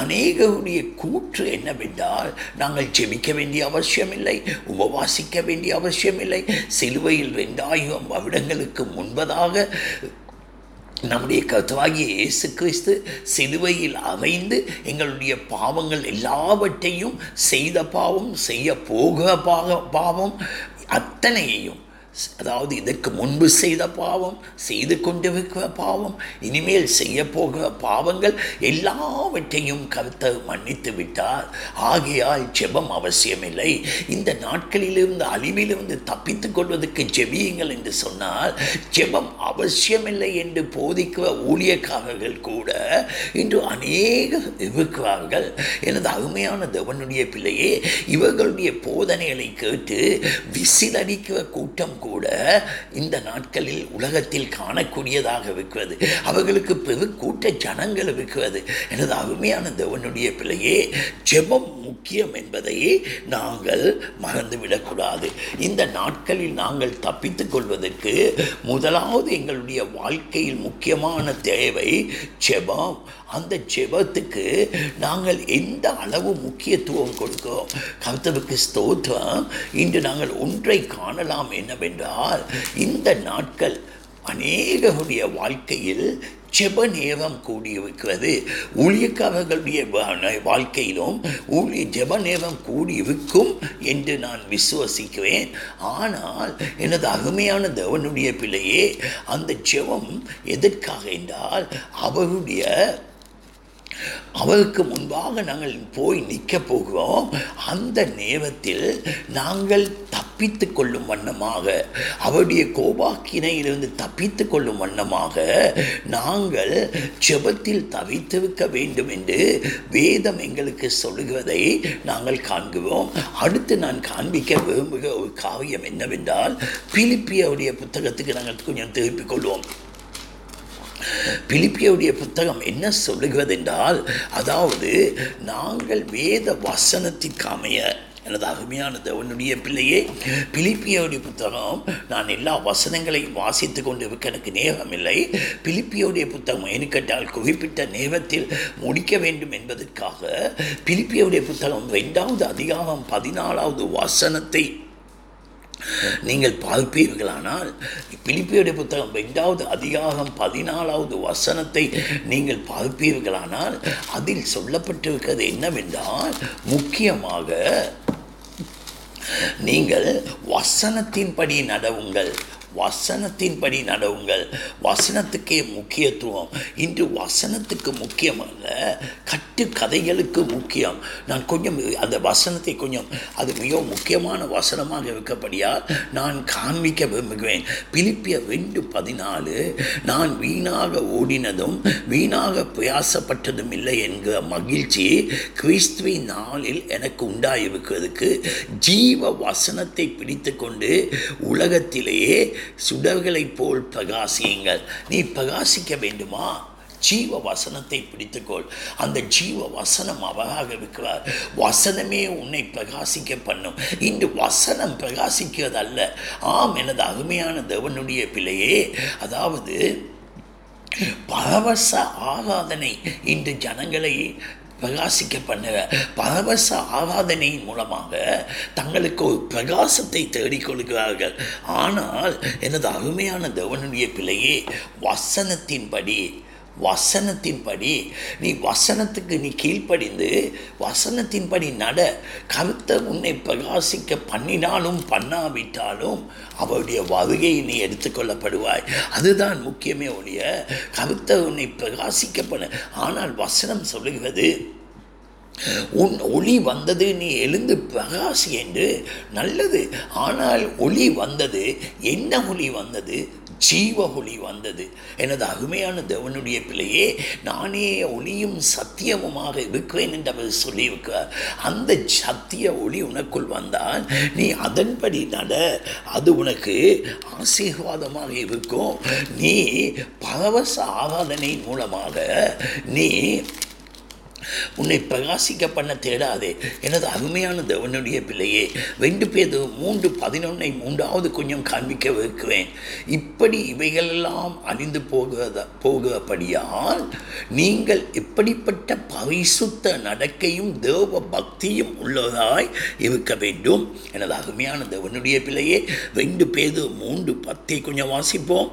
அநேகருடைய கூற்று என்னவென்றால் நாங்கள் ஜெபிக்க வேண்டிய அவசியமில்லை உபவாசிக்க வேண்டிய அவசியமில்லை. சிலுவையில் ரெண்டாயிரம் வருடங்களுக்கு முன்பதாக நம்முடைய கருத்துவாகிய இயேசு கிறிஸ்து சிலுவையில் அமைந்து எங்களுடைய பாவங்கள் எல்லாவற்றையும் செய்த பாவம் செய்ய போக பாக பாவம் அத்தனையையும் அதாவது இதற்கு முன்பு செய்த பாவம் செய்து கொண்டிருக்கிற பாவம் இனிமேல் செய்ய போகிற பாவங்கள் எல்லாவற்றையும் கருத்தர் மன்னித்து விட்டார். ஆகையால் ஜெபம் அவசியமில்லை. இந்த நாட்களிலிருந்து அழிவிலிருந்து தப்பித்துக் கொள்வதற்கு ஜெபியுங்கள் என்று சொன்னால் ஜெபம் அவசியமில்லை என்று போதிக்கிற ஊழியக்காரர்கள் கூட இன்று அநேக இருக்கிறார்கள். எனது அருமையான தேவனுடைய பிள்ளையே இவர்களுடைய போதனைகளை கேட்டு விசிலடிக்கிற கூட்டம் கூட இந்த நாட்களில் உலகத்தில் காணக்கூடியதாக இருக்கிறது அவர்களுக்கு பெரு கூட்ட ஜனங்கள் இருக்கிறது எனது அருமையான தேவனுடைய பிள்ளையே ஜெபம் முக்கியம் என்பதை நாங்கள் மறந்துவிடக்கூடாது. இந்த நாட்களில் நாங்கள் தப்பித்துக் கொள்வதற்கு முதலாவது எங்களுடைய வாழ்க்கையில் முக்கியமான தேவை ஜெபம். அந்த ஜெபத்துக்கு நாங்கள் எந்த அளவு முக்கியத்துவம் கொடுக்கிறோம்? கர்த்தவுக்கு ஸ்தோத்திரம். இன்று நாங்கள் ஒன்றை காணலாம் என்னவென்றால் இந்த நாட்கள் அநேகருடைய வாழ்க்கையில் ஜெப நேரம் கூடியிருக்கிறது. ஊழியக்காரர்களுடைய வாழ்க்கையிலும் ஊழிய ஜெப நேரம் கூடியிருக்கும் என்று நான் விசுவசிக்கிறேன். ஆனால் எனது அருமையான தேவனுடைய பிள்ளையே அந்த ஜெபம் எதற்காக என்றால் அவருடைய அவருக்கு முன்பாக நாங்கள் போய் நிற்க போகிறோம். அந்த நேரத்தில் நாங்கள் தப்பித்து கொள்ளும் வண்ணமாக அவருடைய கோபாக்கினையிலிருந்து தப்பித்து கொள்ளும் வண்ணமாக நாங்கள் ஜெபத்தில் தவித்திருக்க வேண்டும் என்று வேதம் எங்களுக்கு சொல்லுகிறதை நாங்கள் காண்கிறோம். அடுத்து நான் காண்பிக்க விரும்புகிற ஒரு காரியம் என்னவென்றால் பிலிப்பியருடைய புத்தகத்துக்கு நாங்கள் கொஞ்சம் திருப்பிக் கொள்வோம். பிலிப்பியருடைய புத்தகம் என்ன சொல்லுகிறது என்றால் அதாவது நாங்கள் வேத வசனத்திற்கமைய எனது அருமையான தேவனுடைய பிள்ளையே பிலிப்பியோடைய புத்தகம் நான் எல்லா வசனங்களையும் வாசித்து கொண்டு இருக்க எனக்கு நேரம் இல்லை பிலிப்பியோடைய புத்தகம் ஏன்னு கேட்டால் குறிப்பிட்ட நேரத்தில் முடிக்க வேண்டும் என்பதற்காக பிலிப்பியோடைய புத்தகம் ரெண்டாவது அதிகாரம் பதினாலாவது வசனத்தை நீங்கள் பார்ப்பீர்களானால் பிலிப்பியுடைய புத்தகம் ரெண்டாவது அதிகாரம் பதினாலாவது வசனத்தை நீங்கள் பார்ப்பீர்களானால் அதில் சொல்லப்பட்டிருக்கிறது என்னவென்றால் முக்கியமாக நீங்கள் வசனத்தின்படி நடவுங்கள். வசனத்தின்படி நடவுங்கள். வசனத்துக்கே முக்கியத்துவம். இன்று வசனத்துக்கு முக்கியமல்ல கட்டுக்கதைகளுக்கு முக்கியம். நான் கொஞ்சம் அந்த வசனத்தை கொஞ்சம் அது மிகவும் முக்கியமான வசனமாக இருக்கப்படியால் நான் காண்பிக்க விரும்புகிறேன். பிலிப்பிய ரெண்டு பதினாலு நான் வீணாக ஓடினதும் வீணாக பிரயாசப்பட்டதும் இல்லை என்கிற மகிழ்ச்சி கிறிஸ்துவின் நாளில் எனக்கு உண்டாயிருக்கிறதுக்கு ஜீவ வசனத்தை பிடித்து கொண்டு உலகத்திலேயே சுடர்களைப் போல் பிரகாசியுங்கள். நீ பிரகாசிக்க வேண்டுமா? ஜீவ வசனத்தை பிடித்துக்கொள். அந்த ஜீவ வசனம் அவராக இருக்கிறார். வசனமே உன்னை பிரகாசிக்க பண்ணும். இன்று வசனம் பிரகாசிக்கிறது அல்ல ஆம் எனது அருமையான தேவனுடைய பிள்ளையே அதாவது பரவச ஆராதனை. இன்று ஜனங்களை பிரகாசிக்க பண்ணுற பரவச ஆராதனையின் மூலமாக தங்களுக்கு ஒரு பிரகாசத்தை தேடிக்கொள்கிறார்கள் ஆனால் எனது அருமையான தேவனுடைய பிள்ளையே வசனத்தின்படி வசனத்தின்படி நீ வசனத்துக்கு நீ கீழ்ப்படிந்து வசனத்தின்படி நட. கருத்தை உன்னை பிரகாசிக்க பண்ணினாலும் பண்ணாவிட்டாலும் அவருடைய வருகையை நீ எடுத்துக்கொள்ளப்படுவாய் அதுதான் முக்கியமே ஒழிய கருத்தை உன்னை பிரகாசிக்க பண்ண. ஆனால் வசனம் சொல்லுகிறது உன் ஒளி வந்தது நீ எழுந்து பிரகாசி என்று நல்லது. ஆனால் ஒளி வந்தது என்ன ஒளி வந்தது? ஜீவ ஒளி வந்தது. எனது அருமையான தேவனுடைய பிள்ளையே நானே ஒளியும் சத்தியமுமாக இருக்கிறேன் என்று அவர் சொல்லியிருக்கிறார். அந்த சத்திய ஒளி உனக்குள் வந்தால் நீ அதன்படி நட. அது உனக்கு ஆசீர்வாதமாக இருக்கும். நீ பரவச ஆராதனை மூலமாக நீ உன்னை பிரகாசிக்க பண்ண தேடாதே. எனது அருமையான தேவனுடைய பிள்ளையே ரெண்டு பேர் மூன்று பதினொன்னை மூன்றாவது கொஞ்சம் காண்பிக்க வைக்கிறேன். இப்படி இவைகளெல்லாம் அழிந்து போகிறத போகிறபடியால் நீங்கள் எப்படிப்பட்ட பரிசுத்த நடக்கையும் தேவ பக்தியும் உள்ளதாய் இருக்க வேண்டும். எனது அருமையான தேவனுடைய பிள்ளையே ரெண்டு பேர் மூன்று பத்தை கொஞ்சம் வாசிப்போம்.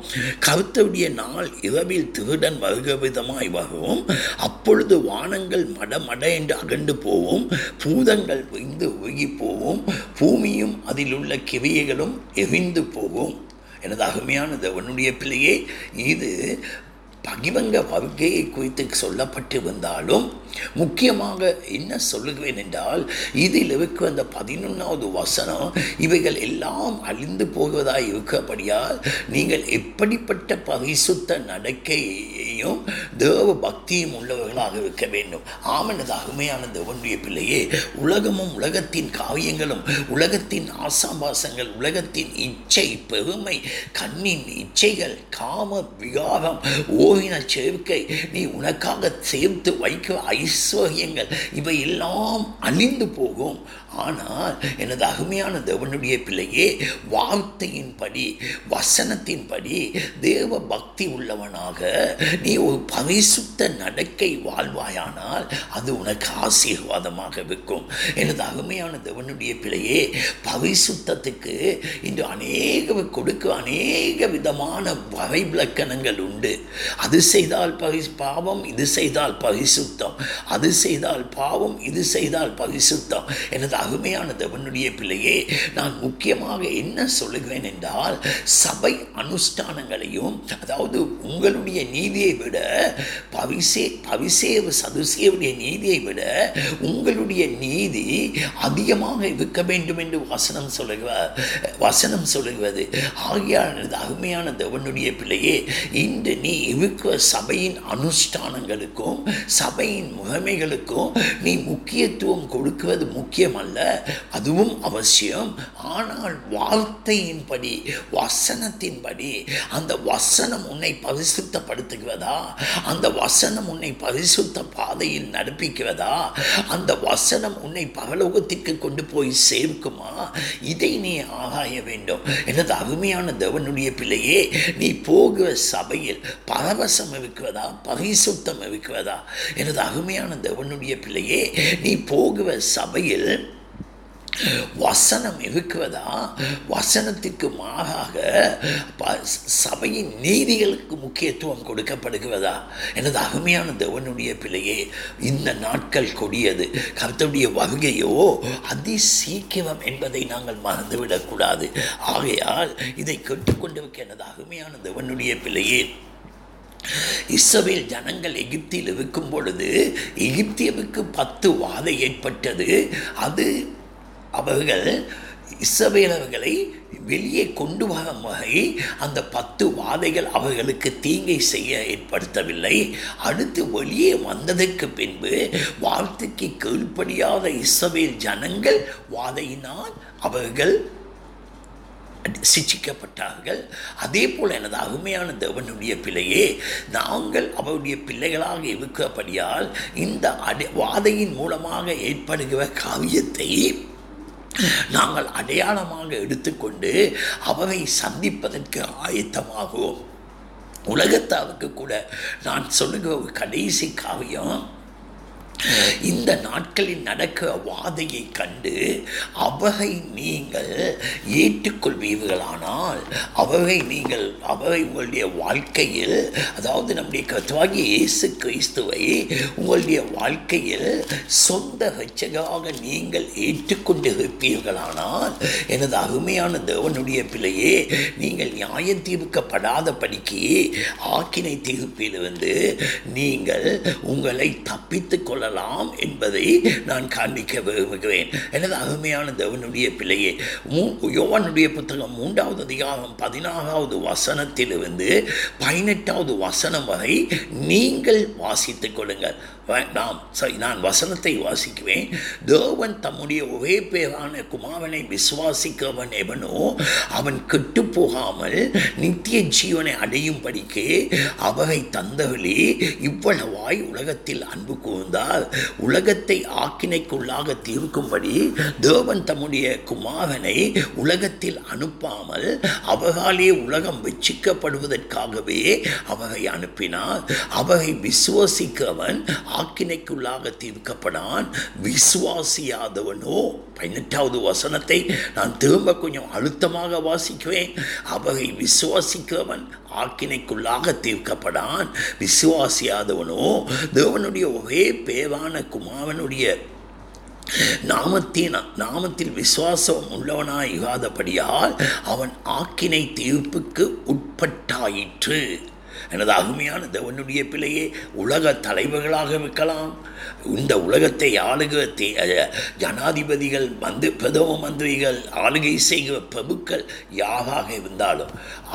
கருத்தவுடைய நாள் இரவில் திருடன் வருக விதமாய் வரும். அப்பொழுது வானங்கள் மட மட என்று அகண்டு போவும். பூதங்கள் விந்து ஒழுகி போவோம். பூமியும் அதிலுள்ள கிவியைகளும் எவிந்து போகும். எனது அகமையான தேவனுடைய பிள்ளையே இது பகிவங்க வருகையை குறித்து சொல்லப்பட்டிருந்தாலும் முக்கியமாக என்ன சொல்லுகிறேன் என்றால் இதில் இருக்க அந்த பதினொன்றாவது வசனம் இவைகள் எல்லாம் அழிந்து போகுவதாக இருக்கப்படியால் நீங்கள் எப்படிப்பட்ட பரிசுத்த நடக்கையையும் தேவ பக்தியும் உள்ளவர்களாக இருக்க வேண்டும். ஆமனது அருமையான தேவனுடைய பிள்ளையே உலகமும் உலகத்தின் காவியங்களும் உலகத்தின் ஆசாபாசங்கள் உலகத்தின் இச்சை பெருமை கண்ணின் இச்சைகள் காம விகாரம் ஓவின சேர்க்கை நீ உனக்காக சேர்த்து வைக்க ஐஸ்வர்யங்கள். இவை எல்லாம் அழிந்து போகும். ஆனால் எனது அருமையான தேவனுடைய பிள்ளையே வார்த்தையின்படி வசனத்தின்படி தேவ பக்தி உள்ளவனாக நீ ஒரு பரிசுத்த நடக்கை வாழ்வாயானால் அது உனக்கு ஆசீர்வாதமாக இருக்கும். எனது அருமையான தேவனுடைய பிள்ளையே பரிசுத்தத்துக்கு இன்று அநேக கொடுக்க அநேக விதமான வரைவிலக்கணங்கள் உண்டு. அது செய்தால் பரி பாவம் இது செய்தால் பரிசுத்தம். அது செய்தால் பாவம் இது செய்தால் பரிசுத்தம். எனது அருமையான தேவனுடைய பிள்ளையே நான் முக்கியமாக என்ன சொல்லுகிறேன் என்றால் சபை அனுஷ்டானங்களையும் அதாவது உங்களுடைய நீதியை விட பவிசே பவிசேவ சதுசேவுடைய நீதியை விட உங்களுடைய நீதி அதிகமாக இருக்க வேண்டும் என்று வசனம் சொல்லுகிறார் வசனம் சொல்லுகிறது. ஆகியான அருமையான தேவனுடைய பிள்ளையே இன்று நீ இருக்கிற சபையின் அனுஷ்டானங்களுக்கும் சபையின் முகமைகளுக்கும் நீ முக்கியத்துவம் கொடுக்குவது முக்கியமல்ல. அதுவும் அவசியம். ஆனால் வார்த்தையின்படி வசனத்தின்படி அந்த வசனம் உன்னை பரிசுத்தப்படுத்துகிறதா? அந்த வசனம் உன்னை பரிசுத்த பாதையில் நடப்பிக்கிறதா? அந்த வசனம் உன்னை பரலோகத்திற்கு கொண்டு போய் சேர்க்குமா? இதை நீ ஆராய வேண்டும். எனது அருமையான தேவனுடைய பிள்ளையே நீ போகிற சபையில் பரவசம் இருக்கிறதா? பரிசுத்தம் இருக்கிறதா? எனது அருமையான தேவனுடைய பிள்ளையே நீ போகிற சபையில் வசனம் இருக்கிறதா வசனத்திற்கு மாறாக ப- சபையின் நீதிகளுக்கு முக்கியத்துவம் கொடுக்கப்படுகிறதா? எனது அருமையான தேவனுடைய பிள்ளையே இந்த நாட்கள் கொடியது. கருத்துடைய வருகையோ அதி சீக்கிரம் என்பதை நாங்கள் மறந்துவிடக்கூடாது. ஆகையால் இதை கேட்டுக்கொண்டிருக்க எனது அருமையான தேவனுடைய பிள்ளையே இஸ்ரவேல் ஜனங்கள் எகிப்தியில் இருக்கும் பொழுது எகிப்தியவுக்கு பத்து வாதை ஏற்பட்டது. அது அவர்கள் இசபேலவர்களை வெளியே கொண்டு வரும் வகை அந்த பத்து வாதைகள் அவர்களுக்கு தீங்கை செய்ய ஏற்படுத்தவில்லை. அடுத்து வெளியே வந்ததற்கு பின்பு வார்த்தைக்கு கீழ்ப்படியாத இஸ்ரவேல் ஜனங்கள் வாதையினால் அவர்கள் சிச்சிக்கப்பட்டார்கள். அதே போல் எனது அருமையான தேவனுடைய பிள்ளையே நாங்கள் அவருடைய பிள்ளைகளாக இருக்கப்படியால் இந்த அடை வாதையின் மூலமாக ஏற்படுகிற காவியத்தை நாங்கள் அடையாளமாக எடுத்துக்கொண்டு அவரை சந்திப்பதற்கு ஆயத்தமாகும் உலகத்தாவுக்கு கூட நான் சொல்லுகிற ஒரு கடைசி காவியம் இந்த நாட்களில் நடக்கிற வாதையை கண்டு அவரை நீங்கள் ஏற்றுக்கொள்வீர்களானால் அவரை நீங்கள் அவரை உங்களுடைய வாழ்க்கையில் அதாவது நம்முடைய கத்துவாகிய இயேசு கிறிஸ்துவை உங்களுடைய வாழ்க்கையில் சொந்த ரட்சகராக நீங்கள் ஏற்றுக்கொண்டு இருப்பீர்களானால் எனது அருமையான தேவனுடைய பிள்ளையே நீங்கள் நியாயம் தீர்க்கப்படாத படிக்கு ஆக்கினை தீர்ப்பிலிருந்து நீங்கள் உங்களை தப்பித்துக் கொள்ளலாம் என்பதை நான் காண்பிக்க விரும்புகிறேன். எனது அருமையான தேவனுடைய பிள்ளையே மூ யோவானுடைய புத்தகம் மூன்றாவது அதிகாரம் பதினாறாவது வசனத்திலிருந்து பதினெட்டாவது வசனம் வரை நீங்கள் வாசித்துக் கொள்ளுங்கள். நாம் சரி நான் வசனத்தை வாசிக்குவேன். தேவன் தம்முடைய ஒரே பேரான குமாரனை விசுவாசிக்கிறவன் எவனோ அவன் கெட்டு போகாமல் நித்திய ஜீவனை அடையும் படிக்கே அவரை தந்தவளே இவ்வளவாய் உலகத்தில் அன்பு கூர்ந்தால் உலகத்தை ஆக்கினைக்குள்ளாக தீர்க்கும்படி தேவன் தம்முடைய குமாரனை உலகத்தில் அனுப்பாமல் அவராலே உலகம் வெச்சிக்கப்படுவதற்காகவே அவரை அனுப்பினார். அவரை விசுவாசிக்கவன் ஆக்கினைக்குள்ளாக தீர்க்கப்படான். விசுவாசியாதவனோ. பதினெட்டாவது வசனத்தை நான் திரும்ப கொஞ்சம் அழுத்தமாக வாசிக்குவேன். அவகை விசுவாசிக்கிறவன் ஆக்கினைக்குள்ளாக தீர்க்கப்படான். விசுவாசியாதவனோ. தேவனுடைய ஒரே பேரான குமாரனுடைய நாமத்தின் நாமத்தில் விசுவாசம் உள்ளவனாய் இல்லாதபடியால் அவன் ஆக்கினை தீர்ப்புக்கு உட்பட்டாயிற்று. எனது அருமையான தேவனுடைய பிள்ளையே உலக தலைவர்களாக இருக்கலாம். இந்த உலகத்தை ஆளுகிற தே ஜனாதிபதிகள் மந்து பிரதம மந்திரிகள் ஆளுகை செய்கிற பிரபுக்கள் யாராக இருந்தாலும்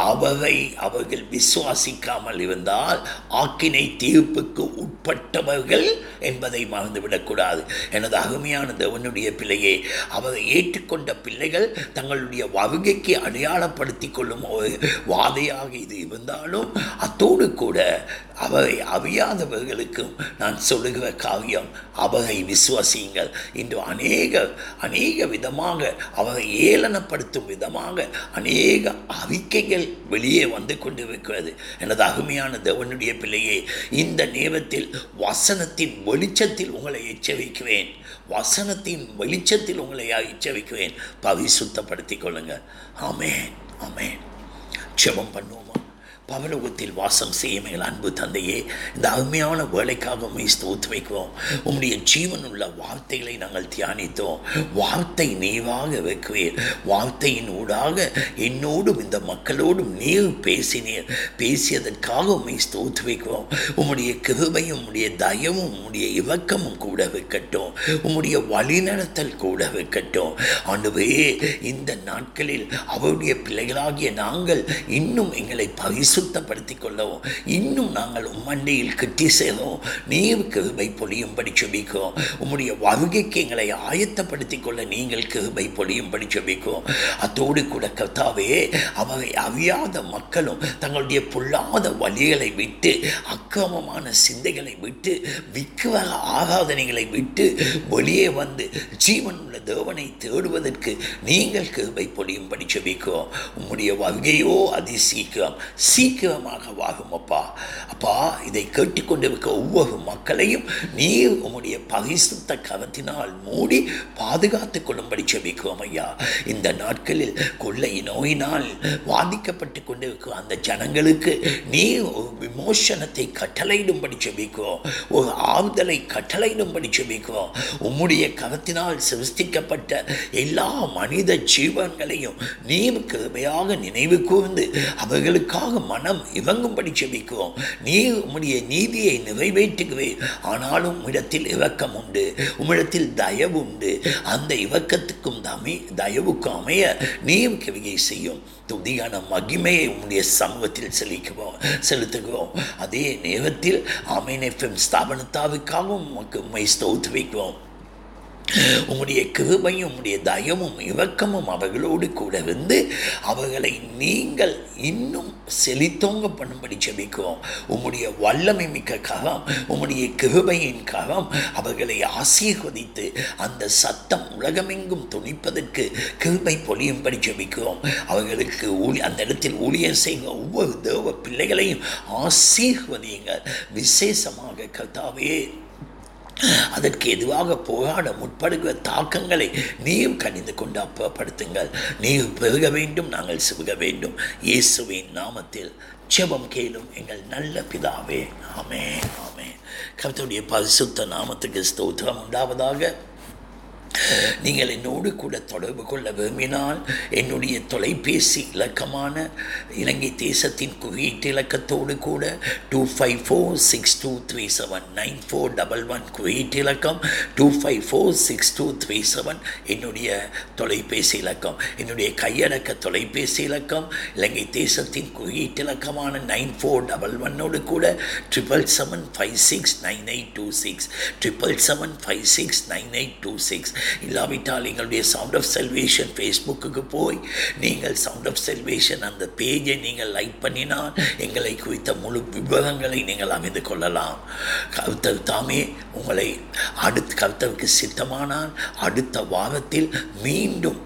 அவரை அவர்கள் விசுவாசிக்காமல் இருந்தால் ஆக்கினை தீர்ப்புக்கு உட்பட்டவர்கள் என்பதை மறந்துவிடக்கூடாது. எனது அருமையான தேவனுடைய பிள்ளையே அவரை ஏற்றுக்கொண்ட பிள்ளைகள் தங்களுடைய வருகைக்கு அடையாளப்படுத்தி கொள்ளும் ஒரு வாதையாக இது இருந்தாலும் அதோடு கூட அவரை அவியாதவர்களுக்கும் நான் சொல்லுகிற காவியம் அவரை விசுவாசியுங்கள். இன்று அநேக அநேக விதமாக அவரை ஏளனப்படுத்தும் விதமாக அநேக அறிக்கைகள் வெளியே வந்து கொண்டிருக்கிறது. எனது அருமையான தேவனுடைய பிள்ளையே இந்த நேரத்தில் வசனத்தின் வெளிச்சத்தில் உங்களை எச்சரிக்கிறேன். வசனத்தின் வெளிச்சத்தில் உங்களை எச்சரிக்கிறேன். பரிசுத்தப்படுத்திக் கொள்ளுங்கள். ஆமேன் ஆமேன். ஜெபம் பண்ணுவோம். பவலோகத்தில் வாசம் செய்ய எங்கள் அன்பு தந்தையே இந்த அருமையான வேலைக்காக உண்மை ஸ்தோத்து வைக்கிறோம் உம்முடைய ஜீவனுள்ள வார்த்தைகளை நாங்கள் தியானித்தோம். வார்த்தை நீவாக வைக்குவீர் வார்த்தையின் ஊடாக என்னோடும் இந்த மக்களோடும் நீர் பேசினீர். பேசியதற்காக உண்மை ஸ்தோத்து வைக்கிறோம் உம்முடைய கிருபையும் உம்முடைய தயமும் உம்முடைய இவக்கமும் கூட வைக்கட்டும் உம்முடைய வழிநடத்தல் கூட வைக்கட்டும் ஆண்டுவே இந்த நாட்களில் அவருடைய பிள்ளைகளாகிய நாங்கள் இன்னும் எங்களை பரிசு சுத்தப்படுத்திக் கொள்ளவும். இன்னும் நாங்கள் உம்மண்டையில் கட்டி செய்தோம் நீர் கிருபை பொழியும்படி செபிக்கிறோம். உம்முடைய வருகைக்கு எங்களை ஆயத்தப்படுத்திக் கொள்ள நீங்கள் கிருபை பொழியும்படி செபிக்கிறோம். அத்தோடு கூட கர்த்தாவே அவரை அறியாத மக்களும் தங்களுடைய பொல்லாத வழிகளை விட்டு அக்கிரமமான சிந்தைகளை விட்டு விக்கிரக ஆராதனைகளை விட்டு வெளியே வந்து ஜீவன் உள்ள தேவனை தேடுவதற்கு நீங்கள் கிருபை பொழியும்படி செபிக்கிறோம். உம்முடைய வருகையோ அதி சீக்கிரம் சீக்கிரமாக வாகும் அப்பா. அப்பா இதை கேட்டுக்கொண்டிருக்க ஒவ்வொரு மக்களையும் நீர் உம்முடைய பகிசுத்த கரத்தினால் மூடி பாதுகாத்து கொள்ளும்படி செபிக்கிறோம் ஐயா. இந்த நாட்களில் கொள்ளை நோயினால் பாதிக்கப்பட்டு கொண்டிருக்கிற அந்த ஜனங்களுக்கு நீர் ஒரு விமோசனத்தை கட்டளையிடும்படி செபிக்கிறோம். ஒரு ஆறுதலை கட்டளையிடும்படி செபிக்கிறோம். உம்முடைய கரத்தினால் சிருஷ்டிக்கப்பட்ட எல்லா மனித ஜீவன்களையும் நீர் கிருபையாக நினைவு கூர்ந்து அவர்களுக்காக மனம் இவங்கும்படி செபிக்குவோம். நீ உம்முடைய நீதியை நிறைவேற்றுகிறேன் ஆனாலும் உம்மிடத்தில் இவக்கம் உண்டு உம்மிடத்தில் தயவு உண்டு. அந்த இவக்கத்துக்கும் தமை தயவுக்கும் அமைய நீயும் கிரியை செய்யும். துதியான மகிமையை உம்முடைய சமூகத்தில் செலுத்துவோம் செலுத்துகிறோம். அதே நேரத்தில் ஆமீன் எஃப்எம் ஸ்தாபனத்தாவுக்காகவும் உமக்கு உண்மை ஸ்தோத்து வைக்கிறோம் உம்முடைய கிருபையும் உம்முடைய தயமும் இரக்கமும் அவர்களோடு கூட இருந்து அவர்களை நீங்கள் இன்னும் செழித்தோங்க பண்ணும்படி ஜெபிக்கிறோம் உம்முடைய வல்லமை மிக்க கரம் உம்முடைய கிருபையின் கரம் அவர்களை ஆசீர்வதித்து அந்த சத்தம் உலகமெங்கும் துணிப்பதற்கு கிருபை பொழியும்படி ஜெபிக்கிறோம் அவர்களுக்கு ஊழி அந்த இடத்தில் ஊழியர் செய்கிற ஒவ்வொரு தேவ பிள்ளைகளையும் ஆசீர்வதியுங்கள். விசேஷமாக கர்த்தாவே அதற்கு எதுவாக போராட முற்படுகிற தாக்கங்களை நீயும் கணிந்து கொண்டு அப்புறப்படுத்துங்கள். நீ பெருக வேண்டும் நாங்கள் சிறுக வேண்டும். இயேசுவின் நாமத்தில் ஜெபம் கேளும் எங்கள் நல்ல பிதாவே. ஆமே ஆமே கர்த்தருடைய பரிசுத்த நாமத்துக்கு ஸ்தோத்திரம் உண்டாவதாக. நீங்கள் என்னோடு கூட தொடர்பு கொள்ள விரும்பினால் என்னுடைய தொலைபேசி இலக்கமான இலங்கை தேசத்தின் குறியீட்டு இலக்கத்தோடு கூட two five four six two three seven nine four double one குறியீட்டு இலக்கம் two five four six two three seven என்னுடைய தொலைபேசி இலக்கம் என்னுடைய கையடக்க தொலைபேசி இலக்கம் இலங்கை தேசத்தின் குறியீட்டு இலக்கமான நைன் ஃபோர் டபுள் ஒன்னோடு கூட triple seven five six nine eight two six triple seven five six nine eight two six இல்லாவிட்டால் எங்களுடைய சவுண்ட் ஆஃப் செல்வேஷன் ஃபேஸ்புக்குக்கு போய் நீங்கள் சவுண்ட் ஆஃப் செல்வேஷன் அந்த பேஜை நீங்கள் லைக் பண்ணினால் எங்களை குறித்த முழு விவரங்களை நீங்கள் அறிந்து கொள்ளலாம். கருத்தர் தாமே உங்களை அடுத்து கருத்தருக்கு சித்தமானால் அடுத்த வாரத்தில் மீண்டும்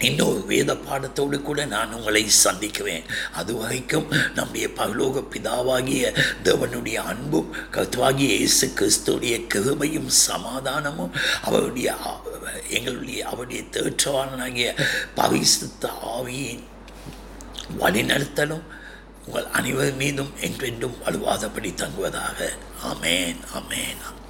இன்னொரு வேத பாடத்தோடு கூட நான் உங்களை சந்திக்குவேன். அது வரைக்கும் நம்முடைய பரலோக பிதாவாகிய தேவனுடைய அன்பும் கத்துவாகிய இயேசு கிறிஸ்துடைய கிருபையும் சமாதானமும் அவருடைய எங்களுடைய அவருடைய தேற்றவாளனாகிய பரிசுத்த ஆவியின் வழிநடத்தலும் உங்கள் அனைவர் மீதும் என்றென்றும் வலுவாதபடி தங்குவதாக. அமேன் அமேன்